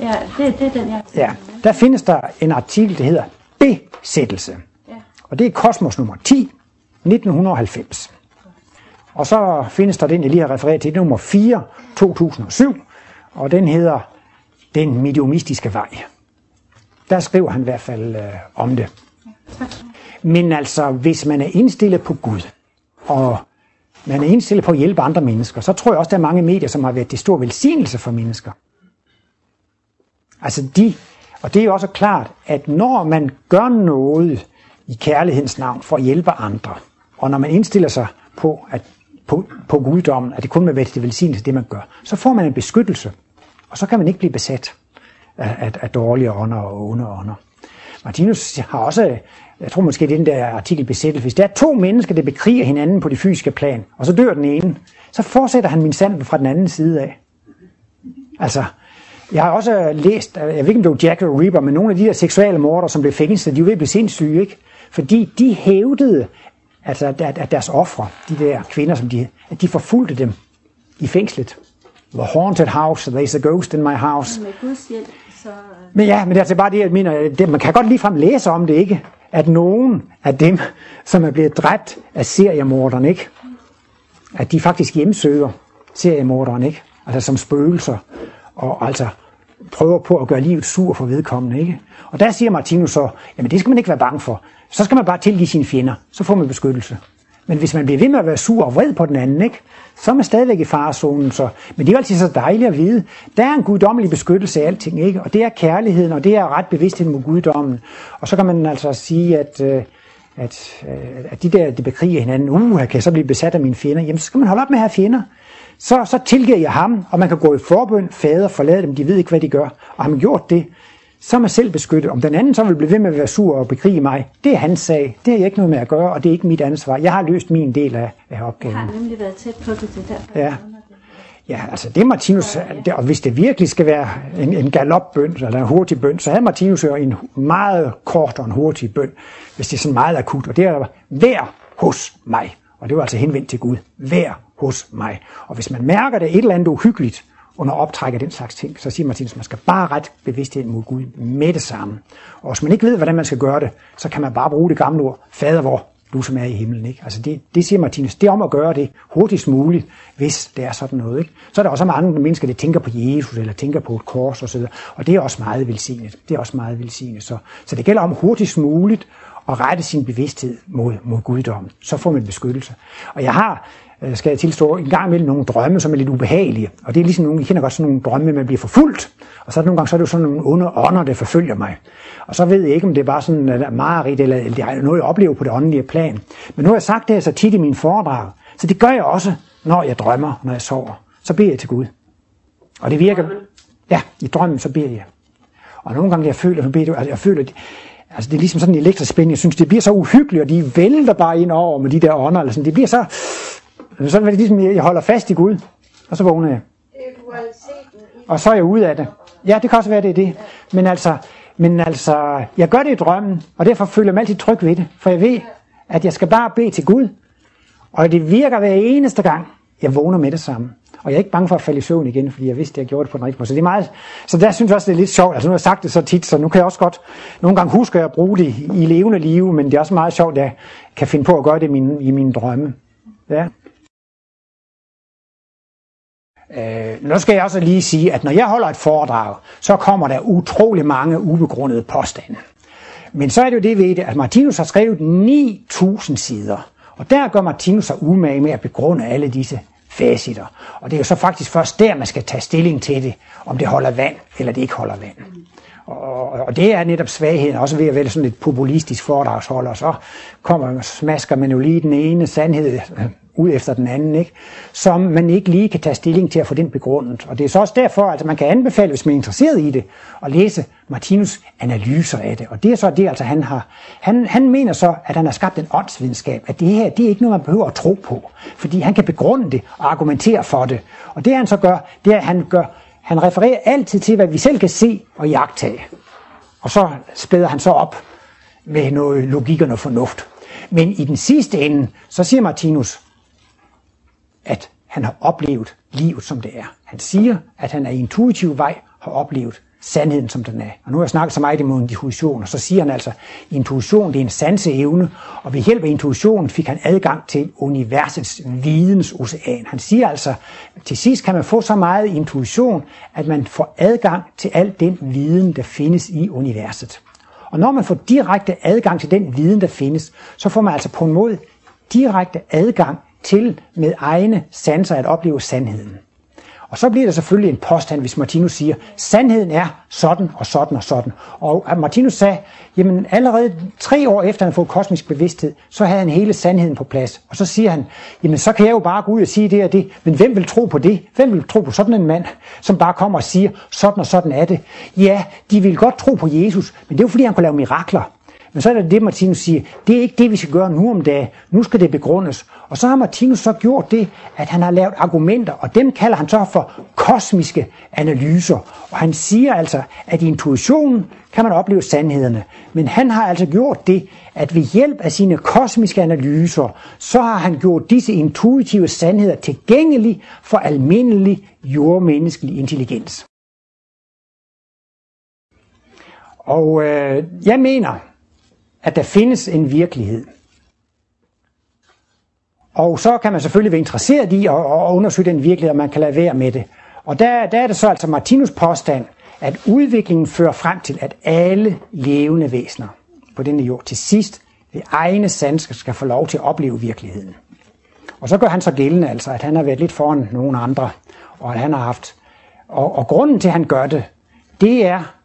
Ja, det, det er den, jeg Ja, der findes der en artikel, der hedder Besættelse. Ja. Og det er Kosmos nummer 10, 1990. Og så findes der den, jeg lige har refereret til, nummer 4, 2007. Og den hedder Den mediumistiske vej. Der skriver han i hvert fald øh, om det. Men altså, hvis man er indstillet på Gud, og man er indstillet på at hjælpe andre mennesker, så tror jeg også, der er mange medier, som har været til stor velsignelse for mennesker. Altså de, og det er jo også klart, at når man gør noget i kærlighedens navn for at hjælpe andre, og når man indstiller sig på, at, på, på guddommen, at det kun må være til velsignelse, det man gør, så får man en beskyttelse, og så kan man ikke blive besat af, af, af dårlige ånder og onde ånder. Martinus har også, jeg tror måske det er den der artikel besættelse, hvis der er to mennesker, der bekriger hinanden på det fysiske plan, og så dør den ene, så fortsætter han min sand fra den anden side af. Altså, jeg har også læst, jeg ved ikke om det var Jack og Ripper, men nogle af de der seksuelle morder, som blev fængslet, de var ved at blive sindssyge, ikke? Fordi de hævdede, altså at, at deres ofre, de der kvinder, som de, at de forfulgte dem i fængslet. The haunted house, there's a ghost in my house. Med Guds hjælp, så... Øh, men ja, men det er altså bare det, jeg mener, det, man kan godt ligefrem læse om det, ikke? At nogen af dem, som er blevet dræbt af seriemorderne, ikke? At de faktisk hjemsøger seriemorderen, ikke? Altså som spøgelser, og altså prøver på at gøre livet sur for vedkommende, ikke? Og der siger Martinus så, jamen det skal man ikke være bange for. Så skal man bare tilgive sine fjender, så får man beskyttelse. Men hvis man bliver ved med at være sur og vred på den anden, ikke, så er man stadigvæk i farezonen. Så. Men det er jo altid så dejligt at vide. Der er en guddommelig beskyttelse af alting, ikke? og det er kærligheden, og det er ret bevidsthed mod guddommen. Og så kan man altså sige, at, øh, at, øh, at de der, de bekriger hinanden, uh, kan jeg så blive besat af mine fjender? Jamen, så skal man holde op med at have fjender. Så, så tilgiver jeg ham, og man kan gå i forbøn, fader, forlade dem, de ved ikke, hvad de gør. Og har man gjort det, så er selv beskyttet. Om den anden så vil blive ved med at være sur og bekrige mig, det er hans sag. Det har jeg ikke noget med at gøre, og det er ikke mit ansvar. Jeg har løst min del af, af opgaven. Jeg har nemlig været tæt på det, det der. Ja. Ja, altså det Martinus, og hvis det virkelig skal være en, en galopbøn, eller en hurtig bøn, så havde Martinus jo en meget kort og en hurtig bøn, hvis det er sådan meget akut, og det er, vær hos mig. Og det var altså henvendt til Gud. Vær hos mig. Og hvis man mærker det et eller andet uhyggeligt under optræk af den slags ting, så siger Martinus, at man skal bare ret bevidsthed mod Gud med det samme. Og hvis man ikke ved, hvordan man skal gøre det, så kan man bare bruge det gamle ord, fader vor, du som er i himlen. Ikke? Altså det, det siger Martinus, det er om at gøre det hurtigst muligt, hvis det er sådan noget. Ikke? Så er der også mange mennesker, der tænker på Jesus, eller tænker på et kors osv., og det er også meget velsignet. Det er også meget velsignet. Så, så det gælder om hurtigst muligt at rette sin bevidsthed mod, mod guddommen. Så får man beskyttelse. Og jeg har, skal jeg tilstå, en gang imellem nogle drømme, som er lidt ubehagelige. Og det er ligesom nogle, I kender godt sådan nogle drømme, man bliver forfulgt. Og så er det nogle gange så er det jo sådan nogle onde ånder, der forfølger mig. Og så ved jeg ikke, om det er bare sådan en mareridt, eller, eller er noget, jeg oplever på det åndelige plan. Men nu har jeg sagt det her så tit i mine foredrag. Så det gør jeg også, når jeg drømmer, når jeg sover. Så beder jeg til Gud. Og det virker... Ja, i drømmen, så beder jeg. Og nogle gange, jeg føler, så beder jeg, altså jeg føler, Altså det er ligesom sådan en elektrisk spænding. Jeg synes, det bliver så uhyggeligt, og de vælter bare ind over med de der ånder. Eller sådan. Det bliver så... Så er det ligesom, jeg holder fast i Gud, og så vågner jeg. Og så er jeg ude af det. Ja, det kan også være, det er det. Men altså, men altså, jeg gør det i drømmen, og derfor føler jeg mig altid tryg ved det. For jeg ved, at jeg skal bare bede til Gud. Og det virker hver eneste gang, jeg vågner med det samme. Og jeg er ikke bange for at falde i søvn igen, fordi jeg vidste, at jeg gjorde det på den rigtige måde. Så, det er meget, så der synes jeg også, det er lidt sjovt. Altså nu har jeg sagt det så tit, så nu kan jeg også godt nogle gange huske at bruge det i levende liv, men det er også meget sjovt, at jeg kan finde på at gøre det i mine, i mine drømme. Ja. Øh, nu skal jeg også lige sige, at når jeg holder et foredrag, så kommer der utrolig mange ubegrundede påstande. Men så er det jo det ved det, at Martinus har skrevet 9.000 sider. Og der gør Martinus sig umage med at begrunde alle disse facitter. Og det er jo så faktisk først der, man skal tage stilling til det, om det holder vand, eller det ikke holder vand. Og, og det er netop svagheden, også ved at være sådan et populistisk foredragsholder, så kommer man, smasker man jo lige den ene sandhed ud efter den anden, ikke? som man ikke lige kan tage stilling til at få den begrundet. Og det er så også derfor, at altså, man kan anbefale, hvis man er interesseret i det, at læse Martinus analyser af det. Og det er så det, altså han har. Han, han mener så, at han har skabt en åndsvidenskab, at det her, det er ikke noget, man behøver at tro på, fordi han kan begrunde det og argumentere for det. Og det han så gør, det er, at han gør, han refererer altid til, hvad vi selv kan se og jagtage. Og så spæder han så op med noget logik og noget fornuft. Men i den sidste ende, så siger Martinus, at han har oplevet livet, som det er. Han siger, at han er i intuitiv vej har oplevet sandheden, som den er. Og nu har jeg snakket så meget imod intuition, og så siger han altså, at intuition det er en sanseevne, og ved hjælp af intuitionen fik han adgang til universets vidensocean. Han siger altså, at til sidst kan man få så meget intuition, at man får adgang til al den viden, der findes i universet. Og når man får direkte adgang til den viden, der findes, så får man altså på en måde direkte adgang til med egne sanser at opleve sandheden. Og så bliver der selvfølgelig en påstand, hvis Martinus siger, sandheden er sådan og sådan og sådan. Og Martinus sagde, jamen allerede tre år efter han fået kosmisk bevidsthed, så havde han hele sandheden på plads. Og så siger han, jamen så kan jeg jo bare gå ud og sige det og det, men hvem vil tro på det? Hvem vil tro på sådan en mand, som bare kommer og siger, sådan og sådan er det? Ja, de vil godt tro på Jesus, men det er jo fordi, han kunne lave mirakler. Men så er det det, Martinus siger, det er ikke det, vi skal gøre nu om dagen. Nu skal det begrundes. Og så har Martinus så gjort det, at han har lavet argumenter, og dem kalder han så for kosmiske analyser. Og han siger altså, at i intuitionen kan man opleve sandhederne. Men han har altså gjort det, at ved hjælp af sine kosmiske analyser, så har han gjort disse intuitive sandheder tilgængelige for almindelig jordmenneskelig intelligens. Og øh, jeg mener, at der findes en virkelighed. Og så kan man selvfølgelig være interesseret i at, at undersøge den virkelighed, og man kan lade være med det. Og der, der er det så altså Martinus påstand, at udviklingen fører frem til, at alle levende væsener på denne jord til sidst ved egne sanser skal få lov til at opleve virkeligheden. Og så gør han så gældende altså, at han har været lidt foran nogle andre, og at han har haft... Og, og grunden til, at han gør det, det er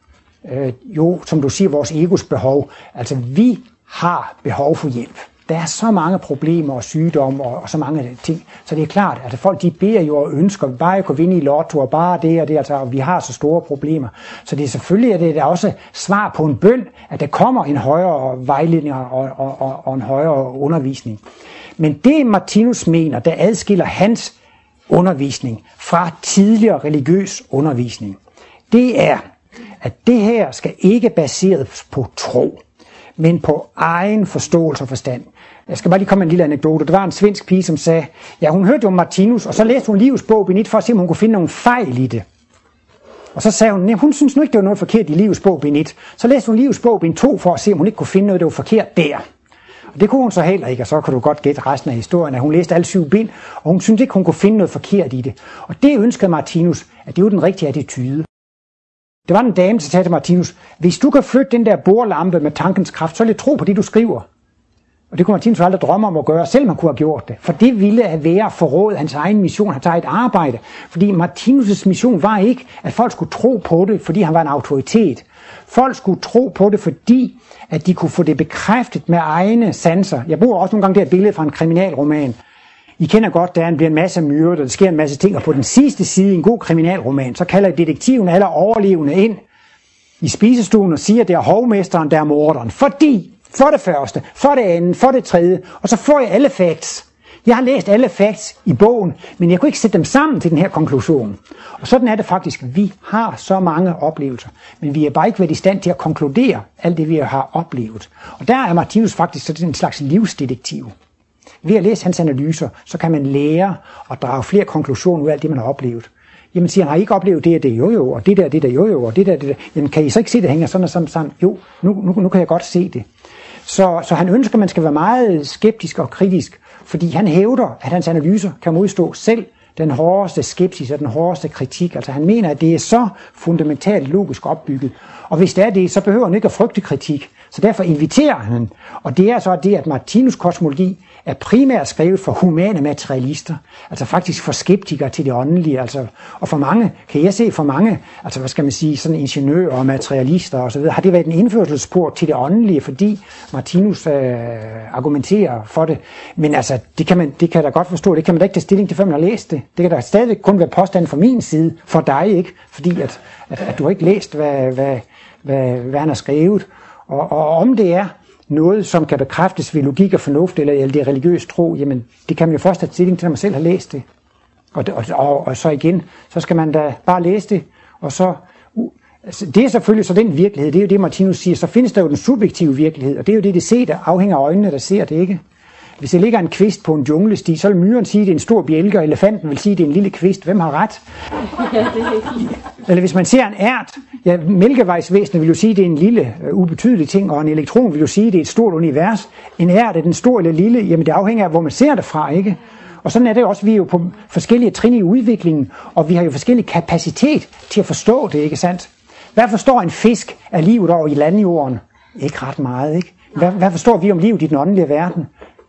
øh, jo, som du siger, vores egos behov. Altså, vi har behov for hjælp. Der er så mange problemer og sygdomme og, og så mange ting. Så det er klart, at folk de beder jo og ønsker bare at kunne vinde i lotto og bare det og det, altså, og vi har så store problemer. Så det er selvfølgelig at det er også svar på en bøn, at der kommer en højere vejledning og, og, og, og en højere undervisning. Men det Martinus mener, der adskiller hans undervisning fra tidligere religiøs undervisning, det er, at det her skal ikke baseres på tro, men på egen forståelse og forstand. Jeg skal bare lige komme med en lille anekdote. Der var en svensk pige, som sagde, ja, hun hørte jo om Martinus, og så læste hun livets bog Benit for at se, om hun kunne finde nogle fejl i det. Og så sagde hun, at hun synes nu ikke, det var noget forkert i livets bog Benit. Så læste hun livets bog Ben 2 for at se, om hun ikke kunne finde noget, der var forkert der. Og det kunne hun så heller ikke, og så kan du godt gætte resten af historien, at hun læste alle syv bind, og hun syntes ikke, hun kunne finde noget forkert i det. Og det ønskede Martinus, at det var den rigtige attitude. Det var en dame, der sagde til Martinus, hvis du kan flytte den der bordlampe med tankens kraft, så vil jeg tro på det, du skriver. Og det kunne Martinus aldrig drømme om at gøre, selv man kunne have gjort det. For det ville at være forrådet hans egen mission, hans eget arbejde. Fordi Martinus' mission var ikke, at folk skulle tro på det, fordi han var en autoritet. Folk skulle tro på det, fordi at de kunne få det bekræftet med egne sanser. Jeg bruger også nogle gange det her billede fra en kriminalroman. I kender godt, der bliver en masse myrder, der sker en masse ting, og på den sidste side i en god kriminalroman, så kalder detektiven alle overlevende ind i spisestuen og siger, at det er hovmesteren, der er morderen. Fordi, for det første, for det andet, for det tredje, og så får jeg alle facts. Jeg har læst alle facts i bogen, men jeg kunne ikke sætte dem sammen til den her konklusion. Og sådan er det faktisk. Vi har så mange oplevelser, men vi er bare ikke været i stand til at konkludere alt det, vi har oplevet. Og der er Martinus faktisk sådan en slags livsdetektiv. Ved at læse hans analyser, så kan man lære og drage flere konklusioner ud af alt det, man har oplevet. Jamen siger han, har I ikke oplevet det og det? Jo jo, og det der, det der, jo jo, og det der, det der. Jamen kan I så ikke se, det hænger sådan og sådan sammen? Jo, nu, nu, nu kan jeg godt se det. Så, så han ønsker, at man skal være meget skeptisk og kritisk, fordi han hævder, at hans analyser kan modstå selv den hårdeste skepsis og den hårdeste kritik. Altså han mener, at det er så fundamentalt logisk opbygget. Og hvis det er det, så behøver han ikke at frygte kritik. Så derfor inviterer han. Og det er så det, at Martinus kosmologi er primært skrevet for humane materialister, altså faktisk for skeptikere til det åndelige, altså, og for mange, kan jeg se for mange, altså hvad skal man sige, sådan ingeniører og materialister og så videre, har det været en indførselsport til det åndelige, fordi Martinus øh, argumenterer for det, men altså, det kan, man, det kan da godt forstå, det kan man da ikke tage stilling til, før man har læst det. Det kan da stadig kun være påstand fra min side, for dig ikke, fordi at, at, at du har ikke læst, hvad, hvad, hvad, hvad han har skrevet, og, og om det er, noget, som kan bekræftes ved logik og fornuft, eller, eller det er religiøs tro, jamen det kan man jo først have stilling til, når man selv har læst det. Og, og, og, og så igen, så skal man da bare læse det, og så... Uh, altså, det er selvfølgelig så den virkelighed, det er jo det, Martinus siger. Så findes der jo den subjektive virkelighed, og det er jo det, det ser, der afhænger af øjnene, der ser det, ikke? Hvis der ligger en kvist på en junglesti, så vil myren sige, at det er en stor bjælke, og elefanten vil sige, at det er en lille kvist. Hvem har ret? Ja, er Eller hvis man ser en ært, ja, mælkevejsvæsenet vil jo sige, at det er en lille, uh, ubetydelig ting, og en elektron vil jo sige, at det er et stort univers. En ært er den store eller lille, jamen det afhænger af, hvor man ser det fra, ikke? Og sådan er det også, vi er jo på forskellige trin i udviklingen, og vi har jo forskellig kapacitet til at forstå det, ikke sandt? Hvad forstår en fisk af livet over i landjorden? Ikke ret meget, ikke? Hvad, hvad forstår vi om livet i den åndelige verden?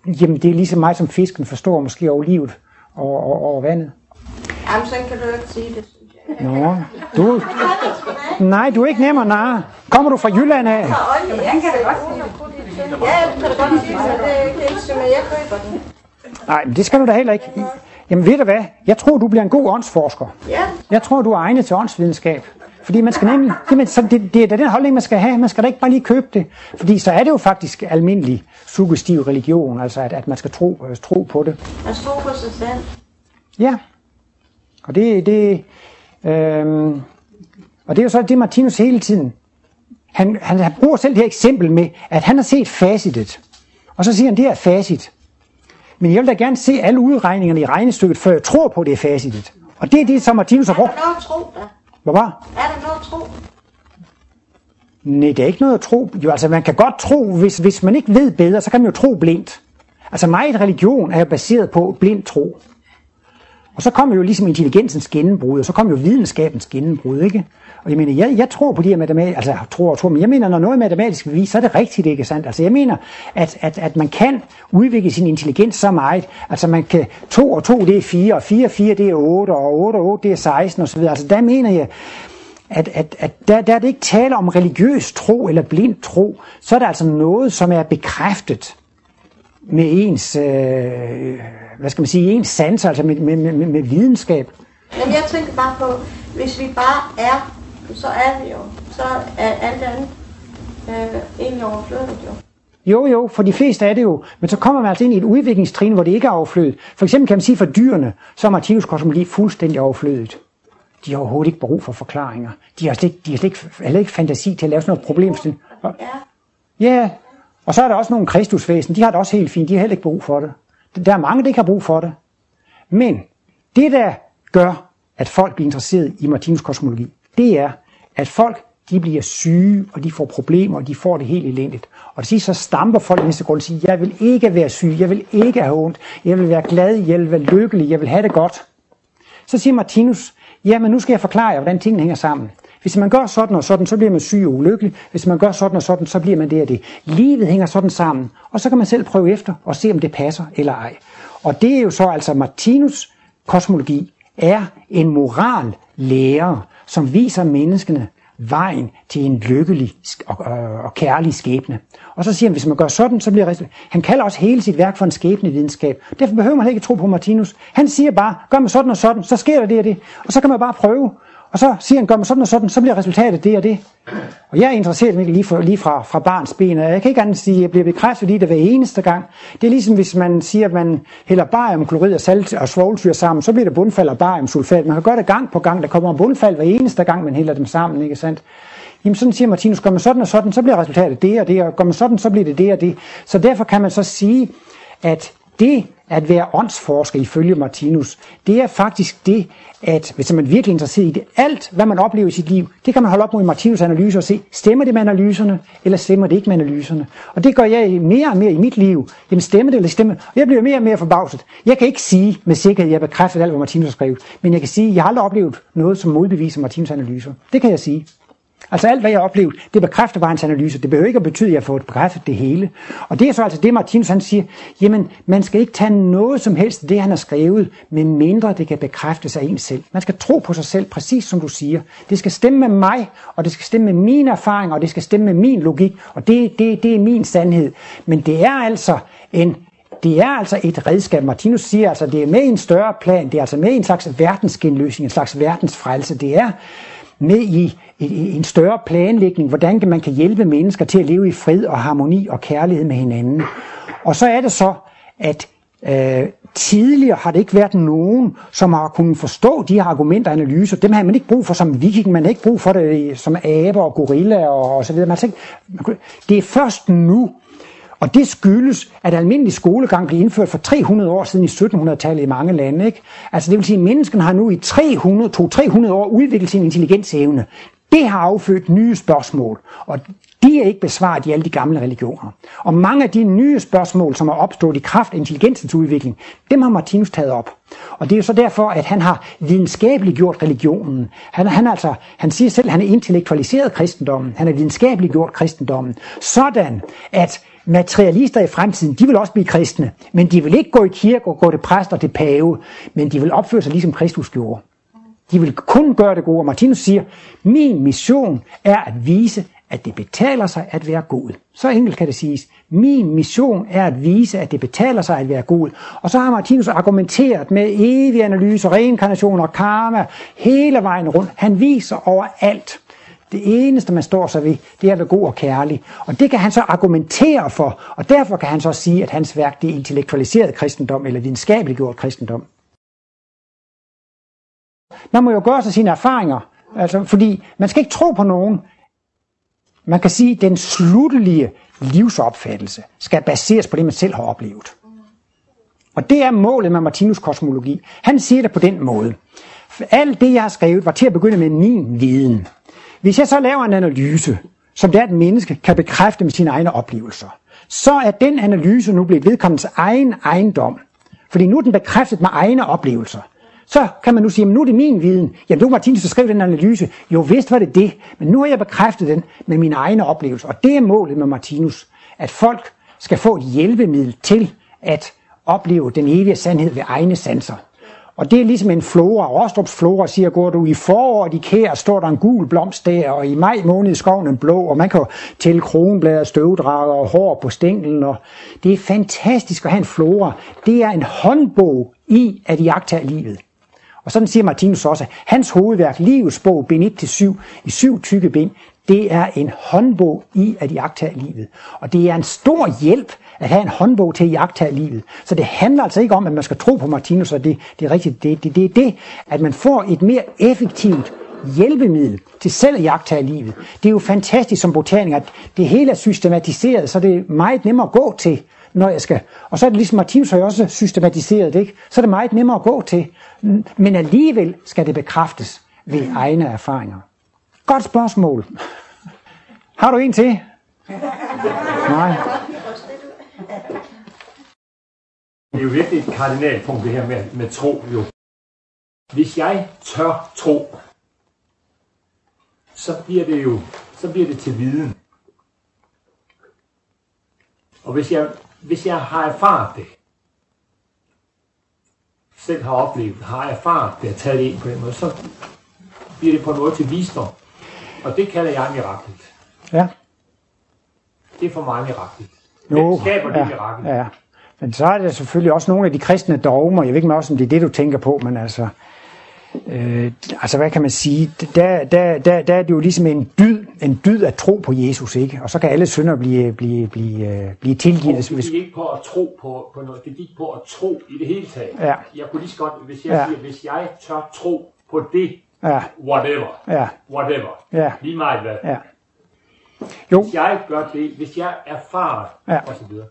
Jamen, det er ligesom mig, som fisken forstår måske over livet og over, over vandet. Jamen, sådan kan du ikke sige det. Nå, du... Nej, du er ikke nem at narre. Kommer du fra Jylland af? Ja, han kan da godt sige det. Ja, du kan da godt sige det, det er ikke som jeg køber den. Nej, men det skal du da heller ikke. Jamen ved du hvad? Jeg tror, du bliver en god åndsforsker. Ja. Jeg tror, du er egnet til åndsvidenskab. Fordi man skal nemlig, jamen, så det, det er da den holdning, man skal have. Man skal da ikke bare lige købe det. Fordi så er det jo faktisk almindelig suggestiv religion, altså at, at man skal tro, øh, tro på det. Man skal tro på sig selv. Ja. Og det, det, øhm, og det er jo så det, Martinus hele tiden, han, han, han bruger selv det her eksempel med, at han har set facitet. Og så siger han, det er facit. Men jeg vil da gerne se alle udregningerne i regnestykket, før jeg tror på, det er facitet. Og det er det, som Martinus har brugt. der noget at tro da? Hvad var? Er der noget at tro? Nej, det er ikke noget at tro. Jo, altså man kan godt tro, hvis, hvis man ikke ved bedre, så kan man jo tro blindt. Altså meget religion er jo baseret på blind tro. Og så kommer jo ligesom intelligensens gennembrud, og så kommer jo videnskabens gennembrud, ikke? Og jeg mener, jeg, jeg tror på de her matematik, altså jeg tror og tror, men jeg mener, når noget er matematisk bevis, så er det rigtigt, ikke sandt? Altså jeg mener, at, at, at man kan udvikle sin intelligens så meget, altså man kan, 2 og 2 det er 4, og 4 og 4 det er 8, og 8 og 8 det er 16 osv. Altså der mener jeg, at, at, at der, der er det ikke tale om religiøs tro eller blind tro, så er der altså noget, som er bekræftet med ens, øh, hvad skal man sige, ens sans, altså med, med, med, med videnskab. Jamen jeg tænker bare på, hvis vi bare er, så er vi jo. Så er alt andet øh, egentlig overflødigt jo. Jo, jo, for de fleste er det jo, men så kommer man altså ind i et udviklingstrin, hvor det ikke er overflødet. For eksempel kan man sige for dyrene, så er Martinus kosmologi fuldstændig overflødet. De har overhovedet ikke brug for forklaringer. De har slet ikke, de har slet ikke, heller ikke fantasi til at lave sådan noget problem. Ja. Ja, og så er der også nogle kristusvæsen, de har det også helt fint, de har heller ikke brug for det. Der er mange, der ikke har brug for det. Men det, der gør, at folk bliver interesseret i Martinus kosmologi, det er, at folk de bliver syge, og de får problemer, og de får det helt elendigt. Og til sidst så stamper folk i næste grund og siger, jeg vil ikke være syg, jeg vil ikke have ondt, jeg vil være glad, jeg vil være lykkelig, jeg vil have det godt. Så siger Martinus, jamen nu skal jeg forklare jer, hvordan tingene hænger sammen. Hvis man gør sådan og sådan, så bliver man syg og ulykkelig. Hvis man gør sådan og sådan, så bliver man det og det. Livet hænger sådan sammen, og så kan man selv prøve efter og se, om det passer eller ej. Og det er jo så altså Martinus kosmologi er en moral lærer, som viser menneskene vejen til en lykkelig og, øh, og kærlig skæbne. Og så siger han, hvis man gør sådan, så bliver resultatet. Han kalder også hele sit værk for en skæbnevidenskab. Derfor behøver man ikke tro på Martinus. Han siger bare, gør man sådan og sådan, så sker der det og det. Og så kan man bare prøve. Og så siger han, gør man sådan og sådan, så bliver resultatet det og det. Og jeg er interesseret i det lige, for, lige fra, fra barns ben, og jeg kan ikke andet sige, at jeg bliver bekræftet i det hver eneste gang. Det er ligesom hvis man siger, at man hælder bariumklorid og salt og svovlsyre sammen, så bliver der bundfald og bariumsulfat. Man kan gøre det gang på gang, der kommer bundfald hver eneste gang, man hælder dem sammen, ikke sandt? Jamen sådan siger Martinus, gør man sådan og sådan, så bliver resultatet det og det, og gør man sådan, så bliver det det og det. Så derfor kan man så sige, at det at være åndsforsker ifølge Martinus, det er faktisk det, at hvis man virkelig er interesseret i det, alt hvad man oplever i sit liv, det kan man holde op mod Martinus analyser og se, stemmer det med analyserne, eller stemmer det ikke med analyserne? Og det gør jeg mere og mere i mit liv. Jamen stemmer det eller stemmer Og jeg bliver mere og mere forbavset. Jeg kan ikke sige med sikkerhed, at jeg bekræfter alt, hvad Martinus har skrevet, men jeg kan sige, at jeg har aldrig oplevet noget, som modbeviser Martinus analyser. Det kan jeg sige. Altså alt, hvad jeg har oplevet, det bekræfter bare hans analyse. Det behøver ikke at betyde, at jeg har fået bekræftet det hele. Og det er så altså det, Martinus han siger, jamen man skal ikke tage noget som helst af det, han har skrevet, med mindre det kan bekræftes af en selv. Man skal tro på sig selv, præcis som du siger. Det skal stemme med mig, og det skal stemme med mine erfaringer, og det skal stemme med min logik, og det, det, det er min sandhed. Men det er altså en det er altså et redskab. Martinus siger altså, det er med i en større plan, det er altså med i en slags verdensgenløsning, en slags verdensfrelse. Det er ned i en større planlægning, hvordan man kan hjælpe mennesker til at leve i fred og harmoni og kærlighed med hinanden. Og så er det så, at øh, tidligere har det ikke været nogen, som har kunnet forstå de her argumenter og analyser. Dem har man ikke brug for som viking, man har ikke brug for det øh, som aber og gorilla og, og så videre. Man tænker, det er først nu, og det skyldes, at almindelig skolegang blev indført for 300 år siden i 1700-tallet i mange lande. Ikke? Altså det vil sige, at mennesken har nu i 300, 200-300 år udviklet sin intelligensevne. Det har affødt nye spørgsmål, og de er ikke besvaret i alle de gamle religioner. Og mange af de nye spørgsmål, som er opstået i kraft af intelligensens udvikling, dem har Martinus taget op. Og det er jo så derfor, at han har videnskabeligt gjort religionen. Han, han, altså, han siger selv, at han er intellektualiseret kristendommen. Han har videnskabeligt gjort kristendommen. Sådan, at materialister i fremtiden, de vil også blive kristne, men de vil ikke gå i kirke og gå til præst og til pave, men de vil opføre sig ligesom Kristus gjorde. De vil kun gøre det gode. Og Martinus siger, min mission er at vise, at det betaler sig at være god. Så enkelt kan det siges. Min mission er at vise, at det betaler sig at være god. Og så har Martinus argumenteret med evig analyse, reinkarnation og karma hele vejen rundt. Han viser overalt. Det eneste, man står sig ved, det er at være god og kærlig. Og det kan han så argumentere for, og derfor kan han så sige, at hans værk det er intellektualiseret kristendom eller videnskabeligt gjort kristendom. Man må jo gøre sig sine erfaringer, altså, fordi man skal ikke tro på nogen. Man kan sige, at den sluttelige livsopfattelse skal baseres på det, man selv har oplevet. Og det er målet med Martinus kosmologi. Han siger det på den måde. Alt det, jeg har skrevet, var til at begynde med min viden. Hvis jeg så laver en analyse, som det er, et menneske kan bekræfte med sine egne oplevelser, så er den analyse nu blevet vedkommens egen ejendom. Fordi nu er den bekræftet med egne oplevelser. Så kan man nu sige, at nu er det min viden. Jamen, du Martinus, der skrev den analyse. Jo, vist var det det. Men nu har jeg bekræftet den med mine egne oplevelser. Og det er målet med Martinus. At folk skal få et hjælpemiddel til at opleve den evige sandhed ved egne sanser. Og det er ligesom en flora. Rostrups flora siger, går du i foråret i kær, står der en gul blomst der, og i maj måned i skoven en blå, og man kan tælle kronblade, støvdrager og hår på stænglen. Og det er fantastisk at have en flora. Det er en håndbog i at jagte livet. Og sådan siger Martinus også, at hans hovedværk, Livets bog, bind 1-7, i syv tykke bind, det er en håndbog i at jagte livet. Og det er en stor hjælp at have en håndbog til at jagtage livet. Så det handler altså ikke om, at man skal tro på Martinus, og det, det er rigtigt. Det, det, det er det, at man får et mere effektivt hjælpemiddel til selv at jagtage livet. Det er jo fantastisk som botaniker, at det hele er systematiseret, så det er meget nemmere at gå til, når jeg skal. Og så er det ligesom Martinus har jo også systematiseret det, ikke? Så er det meget nemmere at gå til. Men alligevel skal det bekræftes ved egne erfaringer. Godt spørgsmål. Har du en til? Nej. Det er jo virkelig et kardinalpunkt, det her med, med tro. Jo. Hvis jeg tør tro, så bliver det jo så bliver det til viden. Og hvis jeg, hvis jeg har erfaret det, selv har oplevet, har erfaret det, har taget det ind på den måde, så bliver det på en måde til visdom. Og det kalder jeg miraklet. Ja. Det er for mig miraklet. Jo, det skaber det ja, mirakel. Ja. Men så er der selvfølgelig også nogle af de kristne dogmer. Jeg ved ikke også, om det er det, du tænker på, men altså... Øh, altså hvad kan man sige, der, der, der, der er det jo ligesom en dyd, en dyd at tro på Jesus, ikke? Og så kan alle synder blive, blive, blive, blive tilgivet. Det gik ikke på at tro på, på noget, det gik på at tro i det hele taget. Ja. Jeg kunne lige så godt, hvis jeg Ja. siger, hvis jeg tør tro på det, Ja, whatever, ja, whatever, ja, lige meget hvad. ja. Jo, Hvis jeg gør det, hvis jeg erfarer, Ja. og så videre,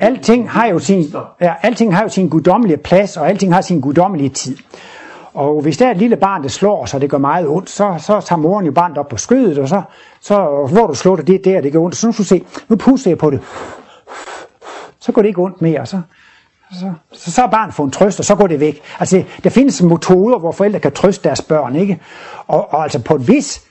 alting har jo sin, ja, alting har jo sin guddommelige plads, og alting har sin guddommelige tid. Og hvis der er et lille barn, der slår sig, det gør meget ondt, så, så tager moren jo barnet op på skødet, og så, så hvor du slår det, det er der, det gør ondt. Så nu skal du se, nu puster jeg på det. Så går det ikke ondt mere, og så, så, så, så har barnet fået en trøst, og så går det væk. Altså, der findes metoder, hvor forældre kan trøste deres børn, ikke? Og, og altså på et vis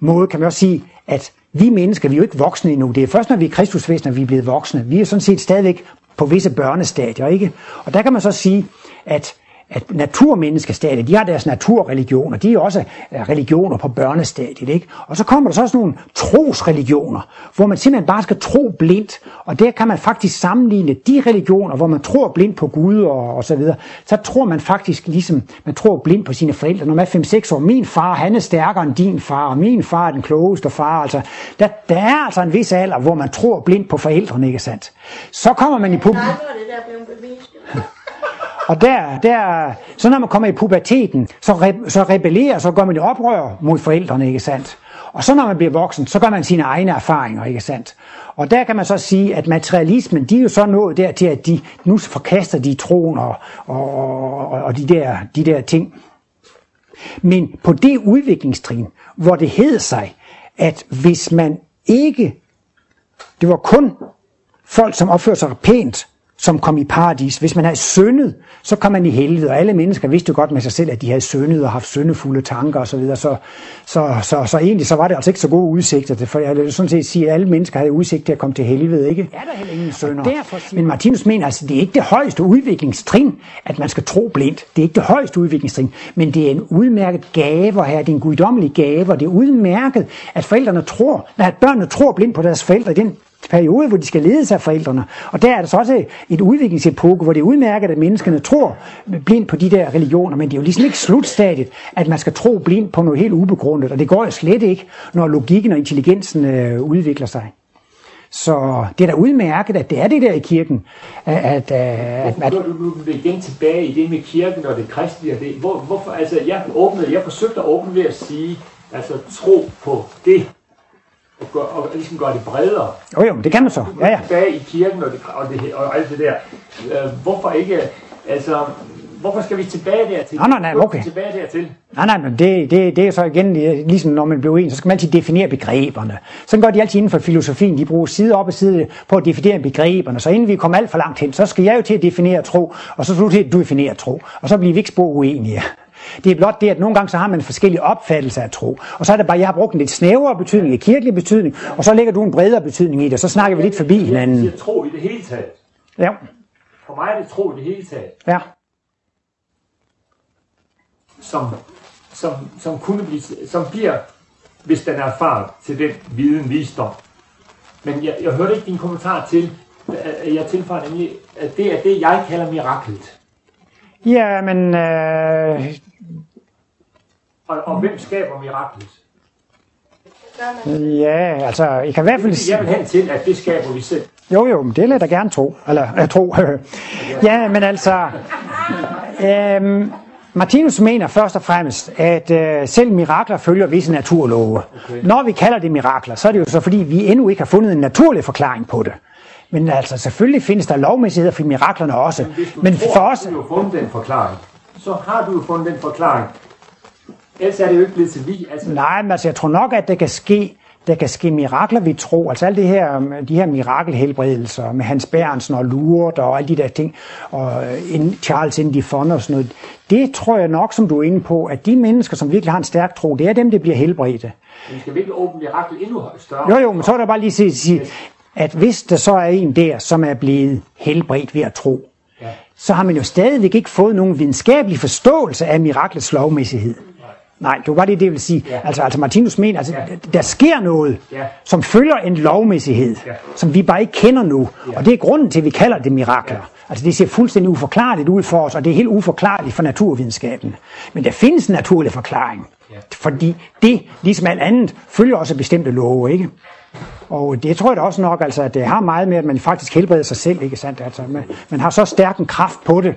måde kan man også sige, at vi mennesker, vi er jo ikke voksne endnu. Det er først, når vi er kristusvæsener, vi er blevet voksne. Vi er sådan set stadigvæk på visse børnestadier, ikke? Og der kan man så sige, at at naturmenneskestadiet, de har deres naturreligioner, de er også øh, religioner på børnestadiet, ikke? Og så kommer der så også nogle trosreligioner, hvor man simpelthen bare skal tro blindt, og der kan man faktisk sammenligne de religioner, hvor man tror blindt på Gud og, og så videre, så tror man faktisk ligesom, man tror blindt på sine forældre. Når man er 5-6 år, min far, han er stærkere end din far, og min far er den klogeste far, altså, der, der er altså en vis alder, hvor man tror blindt på forældrene, ikke sandt? Så kommer man i publikum. Og der, der, så når man kommer i puberteten, så, re, så rebellerer, så går man i oprør mod forældrene, ikke sandt? Og så når man bliver voksen, så gør man sine egne erfaringer, ikke sandt? Og der kan man så sige, at materialismen, de er jo så nået dertil, at de nu forkaster de troen og, og, og, og de, der, de der ting. Men på det udviklingstrin, hvor det hed sig, at hvis man ikke, det var kun folk, som opførte sig pænt, som kom i paradis. Hvis man havde syndet, så kom man i helvede, og alle mennesker vidste jo godt med sig selv, at de havde syndet og haft syndefulde tanker osv., så, videre. så, så, så, så egentlig så var det altså ikke så gode udsigter, for jeg vil sådan set sige, at alle mennesker havde udsigt til at komme til helvede, ikke? Er der heller ingen? Derfor, men Martinus mener altså, det er ikke det højeste udviklingstrin, at man skal tro blindt. Det er ikke det højeste udviklingstrin, men det er en udmærket gave her, det er en guddommelig gave, og det er udmærket, at forældrene tror, at børnene tror blindt på deres forældre i den periode, hvor de skal ledes af forældrene. Og der er der så også et udviklingsepoke, hvor det er udmærket, at menneskene tror blindt på de der religioner, men det er jo ligesom ikke slutstadiet, at man skal tro blindt på noget helt ubegrundet, og det går jo slet ikke, når logikken og intelligensen øh, udvikler sig. Så det er da udmærket, at det er det der i kirken. At, at, at, at, du, vil igen tilbage i det med kirken og det kristne. Og det. Hvor, hvorfor, altså, jeg, åbnede, jeg forsøgte at åbne ved at sige, altså tro på det, og, gør, og ligesom gøre det bredere. Jo jo, det kan man så. Ja, ja. Tilbage i kirken og, det, og, det, og alt det der. Øh, hvorfor ikke, altså, hvorfor skal vi tilbage dertil? Nej, nej, nej, okay. Tilbage dertil. Nej, nej, men det, det, det er så igen, ligesom når man bliver en, så skal man altid definere begreberne. Sådan gør de altid inden for filosofien. De bruger side op og side på at definere begreberne. Så inden vi kommer alt for langt hen, så skal jeg jo til at definere tro, og så skal du til at definere tro. Og så bliver vi ikke spor uenige. Det er blot det, at nogle gange så har man en forskellig opfattelse af tro. Og så er det bare, jeg har brugt en lidt snævrere betydning, en kirkelig betydning, og så lægger du en bredere betydning i det, og så snakker vi lidt forbi hinanden. Jeg tro i det hele taget. Ja. For mig er det tro i det hele taget. Ja. Som, som, som, kunne blive, som bliver, hvis den er erfaret, til den viden, visdom. Men jeg, jeg hørte ikke din kommentar til, at jeg tilføjer nemlig, at det er det, jeg kalder miraklet. Ja, men øh, Og, og hvem skaber miraklet? ja, altså, I kan i hvert fald... Jeg vil hen til, at det skaber vi selv. Jo, jo, men det lader jeg gerne tro. Eller, jeg tro. ja, men altså... Øhm, Martinus mener først og fremmest, at øh, selv mirakler følger visse naturlove. Okay. Når vi kalder det mirakler, så er det jo så fordi, vi endnu ikke har fundet en naturlig forklaring på det. Men altså, selvfølgelig findes der lovmæssigheder for miraklerne også. Men, hvis du Men tror, for os... du har fundet den forklaring, så har du jo fundet den forklaring. Ellers er det jo ikke blevet til vi. Altså, Nej, men altså, jeg tror nok, at der kan ske, der kan ske mirakler ved tro. Altså alle det her, de her mirakelhelbredelser med Hans Bernsen og Lourdes og alle de der ting, og øh, Charles Indy Fond og sådan noget. Det tror jeg nok, som du er inde på, at de mennesker, som virkelig har en stærk tro, det er dem, der bliver helbredte. men skal vi ikke åbne mirakel endnu større? Jo, jo, men så er der bare lige sige, sige at hvis der så er en der, som er blevet helbredt ved at tro, Ja. så har man jo stadigvæk ikke fået nogen videnskabelig forståelse af miraklets lovmæssighed. Nej, det var bare det, det vil sige. Ja. Altså, altså Martinus mener, altså, Ja. der sker noget, Ja. som følger en lovmæssighed, Ja. som vi bare ikke kender nu. Og det er grunden til, at vi kalder det mirakler. Altså det ser fuldstændig uforklarligt ud for os, og det er helt uforklarligt for naturvidenskaben. Men der findes en naturlig forklaring. Fordi det, ligesom alt andet, følger også bestemte love, ikke? Og det tror jeg da også nok, altså, at det har meget med, at man faktisk helbreder sig selv, ikke sandt? Altså, man, man har så stærk en kraft på det.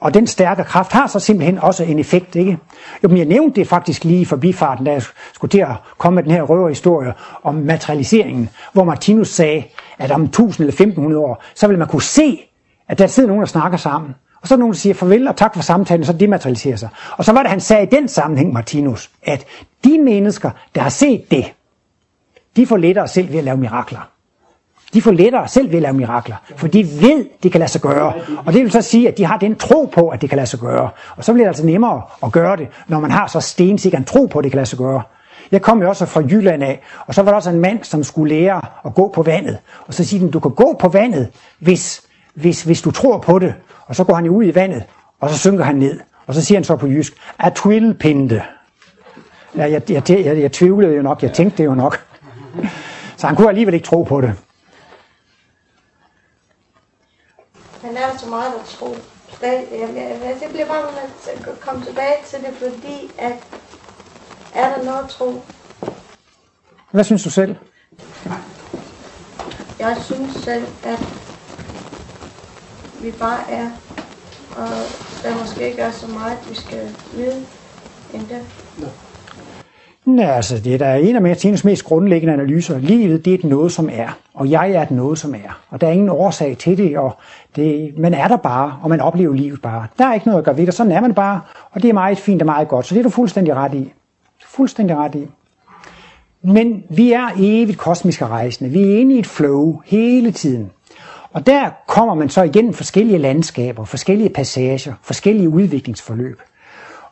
Og den stærke kraft har så simpelthen også en effekt, ikke? Jo, men jeg nævnte det faktisk lige i forbifarten, da jeg skulle til at komme med den her røverhistorie om materialiseringen, hvor Martinus sagde, at om 1000 eller 1500 år, så vil man kunne se, at der sidder nogen, der snakker sammen. Og så er der nogen, der siger farvel og tak for samtalen, og så dematerialiserer sig. Og så var det, han sagde i den sammenhæng, Martinus, at de mennesker, der har set det, de får lettere selv ved at lave mirakler. De får lettere selv ved at lave mirakler, for de ved, det kan lade sig gøre. Og det vil så sige, at de har den tro på, at det kan lade sig gøre. Og så bliver det altså nemmere at gøre det, når man har så stensikker en tro på, at det kan lade sig gøre. Jeg kom jo også fra Jylland af, og så var der også en mand, som skulle lære at gå på vandet. Og så siger den, du kan gå på vandet, hvis, hvis, hvis du tror på det. Og så går han jo ud i vandet, og så synker han ned. Og så siger han så på jysk, at twillpinde. Ja, jeg, jeg, jeg, jeg tvivlede jo nok, jeg tænkte det jo nok. Så han kunne alligevel ikke tro på det. Men er der så meget at tro? Jeg bliver bare med at komme tilbage til det, fordi at er der noget at tro? Hvad synes du selv? Jeg synes selv, at vi bare er, og der måske ikke er så meget, vi skal vide end det. Ja, altså, det er da en af Martinus mest grundlæggende analyser. Livet, det er et noget, som er, og jeg er et noget, som er. Og der er ingen årsag til det, og det, man er der bare, og man oplever livet bare. Der er ikke noget at gøre ved det, sådan er man bare, og det er meget fint og meget godt, så det er du fuldstændig ret i. Fuldstændig ret i. Men vi er evigt kosmiske rejsende. Vi er inde i et flow hele tiden. Og der kommer man så igen forskellige landskaber, forskellige passager, forskellige udviklingsforløb.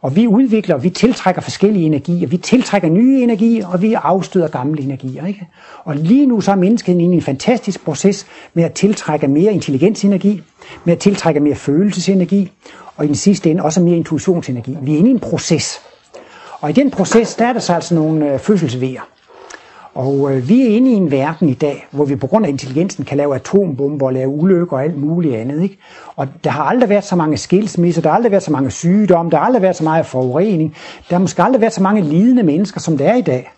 Og vi udvikler, vi tiltrækker forskellige energier, vi tiltrækker nye energier, og vi afstøder gamle energier. Ikke? Og lige nu så er mennesket inde i en fantastisk proces med at tiltrække mere intelligensenergi, med at tiltrække mere følelsesenergi, og i den sidste ende også mere intuitionsenergi. Vi er inde i en proces. Og i den proces, der er der så altså nogle øh, fødselsvejer. Og øh, vi er inde i en verden i dag, hvor vi på grund af intelligensen kan lave atombomber og lave ulykker og alt muligt andet. Ikke? Og der har aldrig været så mange skilsmisser, der har aldrig været så mange sygdomme, der har aldrig været så meget forurening, der har måske aldrig været så mange lidende mennesker, som der er i dag.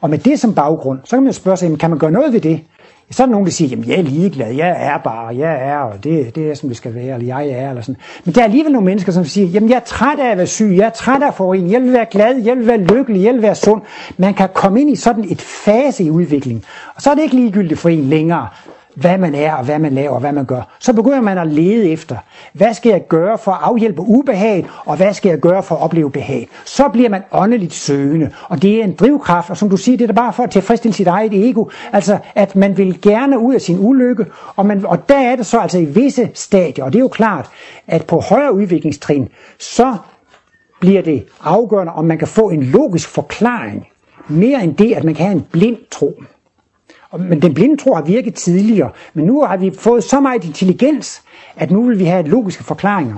Og med det som baggrund, så kan man jo spørge sig, kan man gøre noget ved det? Så er der nogen, der siger, jamen jeg er ligeglad, jeg er bare, jeg er, og det, det er som det skal være, eller jeg er, eller sådan. Men der er alligevel nogle mennesker, som siger, jamen jeg er træt af at være syg, jeg er træt af forurening, jeg vil være glad, jeg vil være lykkelig, jeg vil være sund. Man kan komme ind i sådan et fase i udviklingen, og så er det ikke ligegyldigt for en længere, hvad man er, og hvad man laver, og hvad man gør. Så begynder man at lede efter, hvad skal jeg gøre for at afhjælpe ubehaget, og hvad skal jeg gøre for at opleve behag. Så bliver man åndeligt søgende, og det er en drivkraft, og som du siger, det er bare for at tilfredsstille sit eget ego. Altså, at man vil gerne ud af sin ulykke, og, man, og der er det så altså i visse stadier, og det er jo klart, at på højere udviklingstrin, så bliver det afgørende, om man kan få en logisk forklaring, mere end det, at man kan have en blind tro. Men den blinde tro har virket tidligere, men nu har vi fået så meget intelligens, at nu vil vi have logiske forklaringer.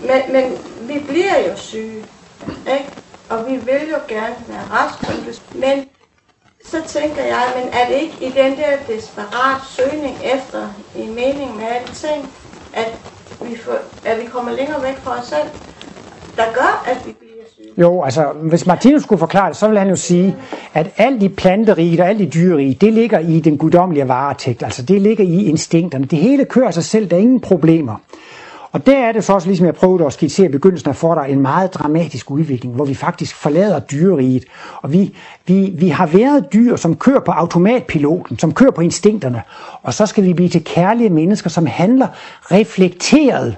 Men, men vi bliver jo syge, ikke? og vi vil jo gerne være raske, men så tænker jeg, men er det ikke i den der desperat søgning efter en mening med alting, at vi, får, at vi kommer længere væk fra os selv, der gør, at vi bliver jo, altså hvis Martinus skulle forklare det, så ville han jo sige, at alt i planteriget og alt i dyreriget, det ligger i den guddommelige varetægt. Altså det ligger i instinkterne. Det hele kører sig selv, der er ingen problemer. Og der er det så også, ligesom jeg prøvede at skitsere i begyndelsen af for dig, en meget dramatisk udvikling, hvor vi faktisk forlader dyreriget. Og vi, vi, vi har været dyr, som kører på automatpiloten, som kører på instinkterne. Og så skal vi blive til kærlige mennesker, som handler reflekteret,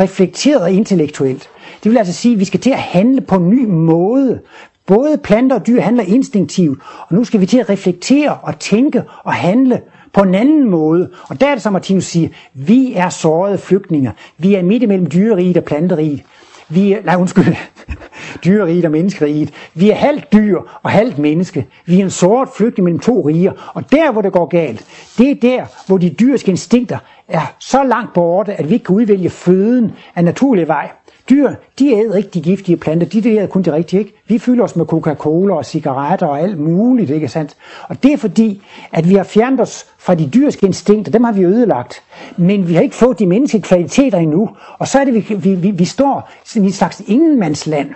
reflekteret og intellektuelt. Det vil altså sige, at vi skal til at handle på en ny måde. Både planter og dyr handler instinktivt, og nu skal vi til at reflektere og tænke og handle på en anden måde. Og der er det, som Martinus siger, vi er sårede flygtninger. Vi er midt imellem dyreriget og planteriget. Vi er, nej undskyld, dyreriget og menneskeriget. Vi er halvt dyr og halvt menneske. Vi er en såret flygtning mellem to riger. Og der, hvor det går galt, det er der, hvor de dyriske instinkter er så langt borte, at vi ikke kan udvælge føden af naturlig vej. Dyr, de æder ikke de giftige planter, de æder kun de rigtige, ikke? Vi fylder os med Coca-Cola og cigaretter og alt muligt, ikke sandt? Og det er fordi, at vi har fjernet os fra de dyrske instinkter, dem har vi ødelagt. Men vi har ikke fået de menneskelige kvaliteter endnu, og så er det, vi, vi, vi, vi står i en slags ingenmandsland.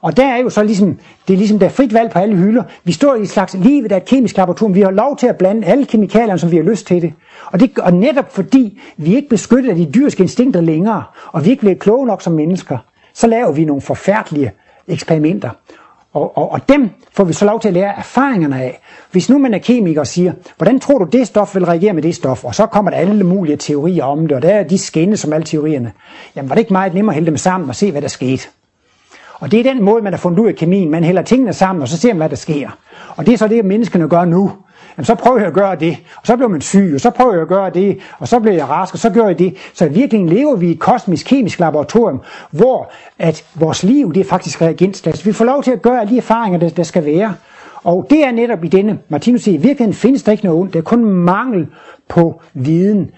Og der er jo så ligesom, det er ligesom der er frit valg på alle hylder. Vi står i et slags, livet af et kemisk laboratorium. Vi har lov til at blande alle kemikalierne, som vi har lyst til det. Og, det, og netop fordi vi ikke beskytter de dyrske instinkter længere, og vi ikke bliver kloge nok som mennesker, så laver vi nogle forfærdelige eksperimenter. Og, og, og dem får vi så lov til at lære erfaringerne af. Hvis nu man er kemiker og siger, hvordan tror du det stof vil reagere med det stof? Og så kommer der alle mulige teorier om det, og der er de skændes som alle teorierne. Jamen var det ikke meget nemmere at hælde dem sammen og se, hvad der skete? Og det er den måde, man har fundet ud af kemien. Man hælder tingene sammen, og så ser man, hvad der sker. Og det er så det, menneskene gør nu. jamen, så prøver jeg at gøre det, og så bliver man syg, og så prøver jeg at gøre det, og så bliver jeg rask, og så gør jeg det. Så i virkeligheden lever vi i et kosmisk kemisk laboratorium, hvor at vores liv, det er faktisk reagensglas. Altså, vi får lov til at gøre alle de erfaringer, der, der skal være. Og det er netop i denne, Martinus siger, i virkeligheden findes der ikke noget ondt, det er kun mangel på viden.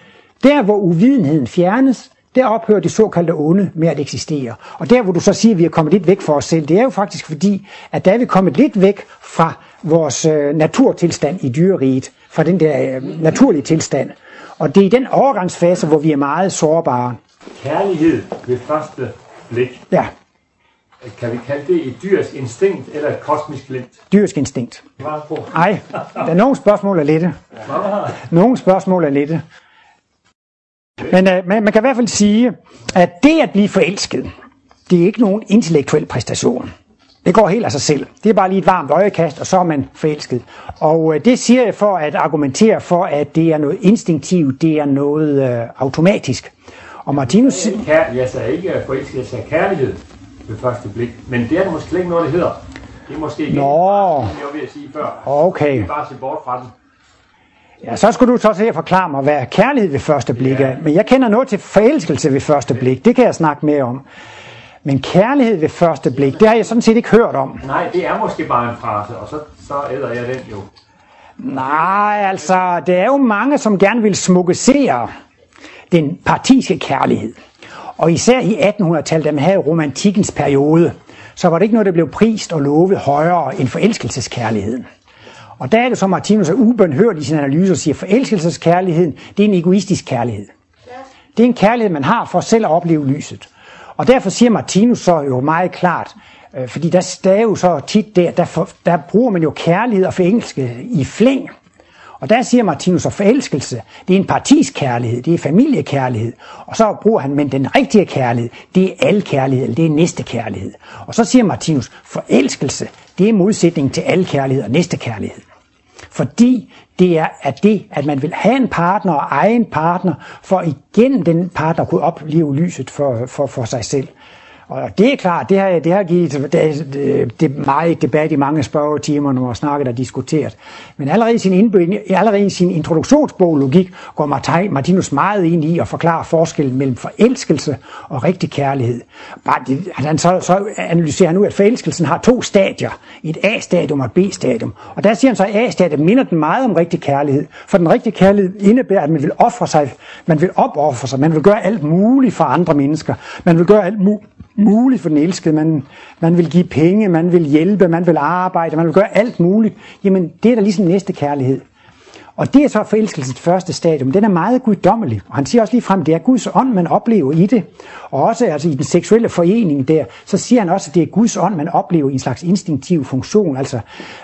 Der hvor uvidenheden fjernes, der ophører det såkaldte onde med at eksistere. Og der hvor du så siger, at vi er kommet lidt væk fra os selv, det er jo faktisk fordi, at der er vi kommet lidt væk fra vores øh, naturtilstand i dyreriget, fra den der øh, naturlige tilstand. Og det er i den overgangsfase, hvor vi er meget sårbare. Kærlighed ved første blik. Ja, Kan vi kalde det et dyrs instinkt eller et kosmisk glimt? dyrisk instinkt. Nej, der er nogle spørgsmål er lette. Nogle spørgsmål er lette. Men øh, man, man kan i hvert fald sige, at det at blive forelsket, det er ikke nogen intellektuel præstation. Det går helt af sig selv. Det er bare lige et varmt øjekast, og så er man forelsket. Og øh, det siger jeg for at argumentere for, at det er noget instinktivt, det er noget øh, automatisk. Og Martinus... Kær, jeg sagde ikke forelsket, jeg sagde kærlighed ved første blik. Men det er der måske ikke noget, det hedder. Det er måske ikke Nå. som jeg var ved at sige før. Okay. Vi bare se bort fra den. Ja, så skulle du så til at forklare mig, hvad er kærlighed ved første blik er. Men jeg kender noget til forelskelse ved første blik. Det kan jeg snakke mere om. Men kærlighed ved første blik, det har jeg sådan set ikke hørt om. Nej, det er måske bare en frase, og så, så æder jeg den jo. Nej, altså, det er jo mange, som gerne vil smukkesere den partiske kærlighed. Og især i 1800-tallet, da man havde romantikkens periode, så var det ikke noget, der blev prist og lovet højere end forelskelseskærligheden. Og der er det så, Martinus er ubønhørt i sin analyse og siger, forelskelseskærligheden, det er en egoistisk kærlighed. Det er en kærlighed, man har for selv at opleve lyset. Og derfor siger Martinus så jo meget klart, øh, fordi der, der er jo så tit der, der, for, der bruger man jo kærlighed og forelskelse i flæng. Og der siger Martinus, at forelskelse, det er en partisk kærlighed, det er familiekærlighed. Og så bruger han, men den rigtige kærlighed, det er al kærlighed, eller det er næste kærlighed. Og så siger Martinus, forelskelse, det er modsætning til al kærlighed og næste kærlighed. Fordi det er at det, at man vil have en partner og eje en partner, for igennem den partner kunne opleve lyset for, for, for sig selv. Og det er klart, det har, det har givet det, det, det meget debat i mange spørgetimer, når man har snakket og diskuteret. Men allerede i sin, indbygning, allerede i sin introduktionsbog Logik går Martinus meget ind i at forklare forskellen mellem forelskelse og rigtig kærlighed. Bare det, han så, så analyserer han nu, at forelskelsen har to stadier. Et A-stadium og et B-stadium. Og der siger han så, at A-stadiet minder den meget om rigtig kærlighed. For den rigtige kærlighed indebærer, at man vil ofre sig, man vil opoffre sig, man vil gøre alt muligt for andre mennesker. Man vil gøre alt muligt muligt for den elskede. Man, man vil give penge, man vil hjælpe, man vil arbejde, man vil gøre alt muligt. Jamen, det er da ligesom næste kærlighed. Og det er så forelskelsens første stadium. Den er meget guddommelig. Og han siger også lige frem, det er Guds ånd, man oplever i det. Og også altså, i den seksuelle forening der, så siger han også, at det er Guds ånd, man oplever i en slags instinktiv funktion. Altså,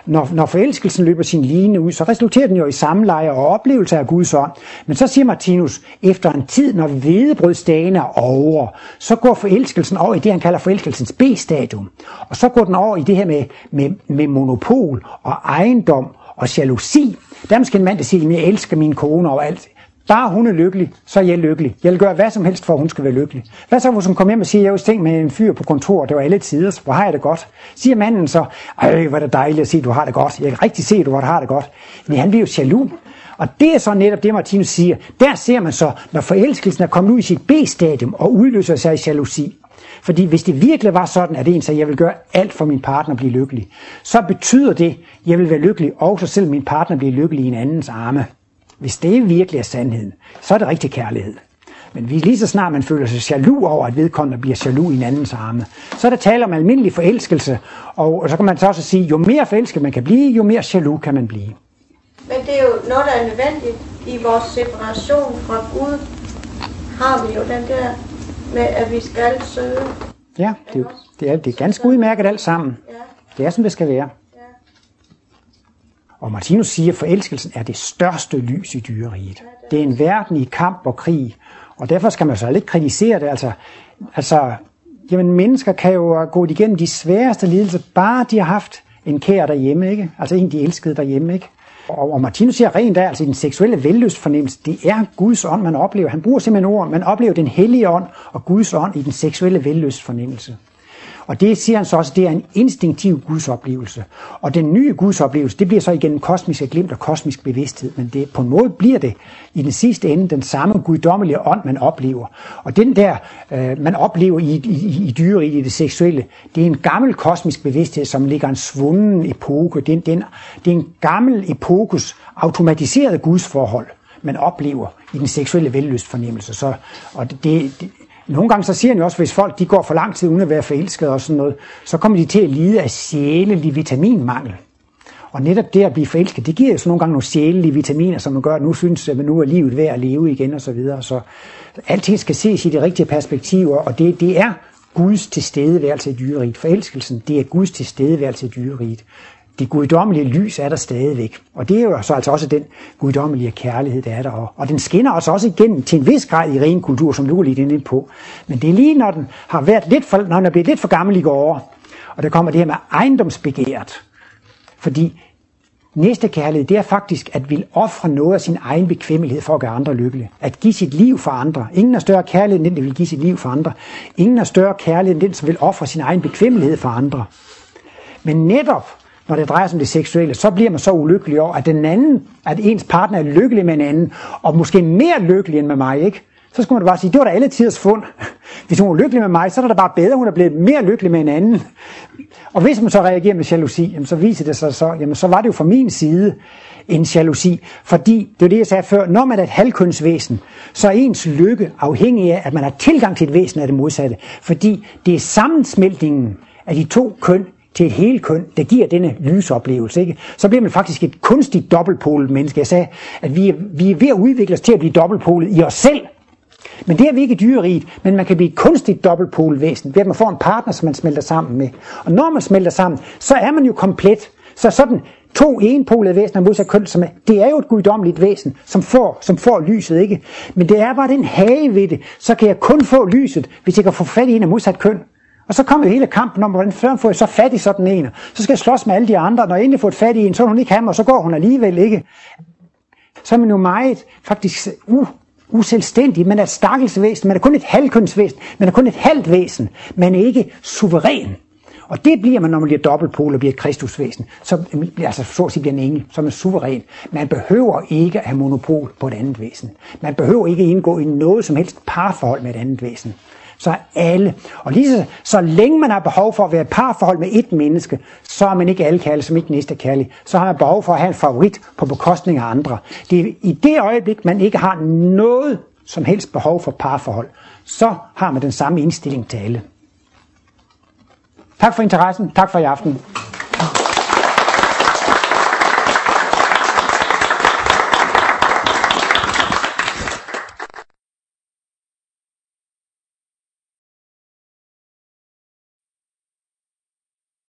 når, når forelskelsen løber sin line ud, så resulterer den jo i samleje og oplevelse af Guds ånd. Men så siger Martinus, efter en tid, når hvedebrødsdagen er over, så går forelskelsen over i det, han kalder forelskelsens B-stadium. Og så går den over i det her med, med, med monopol og ejendom og jalousi. Der skal en mand, der siger, at jeg elsker min kone og alt. Bare hun er lykkelig, så er jeg lykkelig. Jeg vil gøre hvad som helst for, at hun skal være lykkelig. Hvad så, hvis hun kommer hjem og siger, at jeg har ting med en fyr på kontor, det var alle tider, hvor har jeg det godt? Siger manden så, ej, hvor er det dejligt at se, at du har det godt. Jeg kan rigtig se, at du har det godt. Men han bliver jo jaloux. Og det er så netop det, Martinus siger. Der ser man så, når forelskelsen er kommet ud i sit B-stadium og udløser sig i jalousi. Fordi hvis det virkelig var sådan, at en sagde, at jeg vil gøre alt for min partner at blive lykkelig, så betyder det, at jeg vil være lykkelig, også selv min partner bliver lykkelig i en andens arme. Hvis det virkelig er sandheden, så er det rigtig kærlighed. Men hvis lige så snart man føler sig jaloux over, at vedkommende bliver jaloux i en andens arme, så er der tale om almindelig forelskelse, og så kan man så også sige, jo mere forelsket man kan blive, jo mere jaloux kan man blive. Men det er jo noget, der er nødvendigt i vores separation fra Gud. Har vi jo den der med, at vi skal søge. Ja, det, er det, er, det er ganske udmærket alt sammen. Ja, Det er, som det skal være. ja. Og Martinus siger, at forelskelsen er det største lys i dyreriget. Det er en verden i kamp og krig, og derfor skal man så ikke kritisere det. Altså, altså jamen, mennesker kan jo gå igennem de sværeste lidelser, bare de har haft en kær derhjemme, ikke? Altså en, de elskede derhjemme, ikke? Og, og Martinus siger rent der, altså i den seksuelle vellystfornemmelse, det er Guds ånd, man oplever. Han bruger simpelthen ord, man oplever den hellige ånd og Guds ånd i den seksuelle vellystfornemmelse. Og det siger han så også, det er en instinktiv gudsoplevelse. Og den nye gudsoplevelse, det bliver så igen kosmisk glimt og kosmisk bevidsthed, men det, på en måde bliver det i den sidste ende den samme guddommelige ånd, man oplever. Og den der, øh, man oplever i, i, i dyreriget, i det seksuelle, det er en gammel kosmisk bevidsthed, som ligger en svunden epoke. Det er, det er, en, det er en gammel epokes automatiseret gudsforhold man oplever i den seksuelle vellystfornemmelse. Så, og det, det, nogle gange så siger han jo også, hvis folk de går for lang tid uden at være forelskede og sådan noget, så kommer de til at lide af sjælelig vitaminmangel. Og netop det at blive forelsket, det giver jo så nogle gange nogle sjælelige vitaminer, som man gør, at nu synes at nu er livet værd at leve igen og så videre. Så alting skal ses i de rigtige perspektiver, og det, det er Guds tilstedeværelse i dyreriet. Forelskelsen, det er Guds tilstedeværelse i dyreriet det guddommelige lys er der stadigvæk. Og det er jo så altså også den guddommelige kærlighed, der er der. Og den skinner altså også igennem til en vis grad i ren kultur, som du er lidt inde på. Men det er lige, når den har været lidt for, når den er blevet lidt for gammel i går, og der kommer det her med ejendomsbegæret. Fordi næste kærlighed, det er faktisk at vil ofre noget af sin egen bekvemmelighed for at gøre andre lykkelige. At give sit liv for andre. Ingen er større kærlighed end den, der vil give sit liv for andre. Ingen er større kærlighed end den, som vil ofre sin egen bekvemmelighed for andre. Men netop når det drejer sig om det seksuelle, så bliver man så ulykkelig over, at den anden, at ens partner er lykkelig med en anden, og måske mere lykkelig end med mig, ikke? Så skulle man bare sige, det var da alle tiders fund. Hvis hun er lykkelig med mig, så er det da bare bedre, at hun er blevet mere lykkelig med en anden. Og hvis man så reagerer med jalousi, jamen så viser det sig så, jamen så var det jo fra min side en jalousi. Fordi, det er det jeg sagde før, når man er et halvkønsvæsen, så er ens lykke afhængig af, at man har tilgang til et væsen af det modsatte. Fordi det er sammensmeltningen af de to køn, til et helt køn, der giver denne lysoplevelse, ikke? så bliver man faktisk et kunstigt dobbeltpolet menneske. Jeg sagde, at vi er, vi er ved at udvikle os til at blive dobbeltpolet i os selv. Men det er vi ikke dyreriget, men man kan blive et kunstigt dobbeltpolet væsen, ved at man får en partner, som man smelter sammen med. Og når man smelter sammen, så er man jo komplet. Så sådan to enpolede væsener modsat køn, som er, det er jo et guddommeligt væsen, som får, som får lyset, ikke? Men det er bare den hage ved det, så kan jeg kun få lyset, hvis jeg kan få fat i en af modsat køn. Og så kommer hele kampen om, hvordan før får jeg så fat i sådan en. Så skal jeg slås med alle de andre. Når jeg endelig får fat i en, så vil hun ikke have mig, og så går hun alligevel ikke. Så er man jo meget faktisk uh, uselvstændig. Man er et stakkelsvæsen. Man er kun et halvkønsvæsen. Man er kun et halvt væsen. Man er ikke suveræn. Og det bliver man, når man bliver dobbeltpol og bliver et kristusvæsen. Så, altså, så at sige bliver en engel, så er man suveræn. Man behøver ikke at have monopol på et andet væsen. Man behøver ikke indgå i noget som helst parforhold med et andet væsen så er alle. Og lige så, så længe man har behov for at være i parforhold med et menneske, så er man ikke alle kærlig som ikke næste kærlig. Så har man behov for at have en favorit på bekostning af andre. Det er i det øjeblik, man ikke har noget som helst behov for parforhold, så har man den samme indstilling til alle. Tak for interessen. Tak for i aften.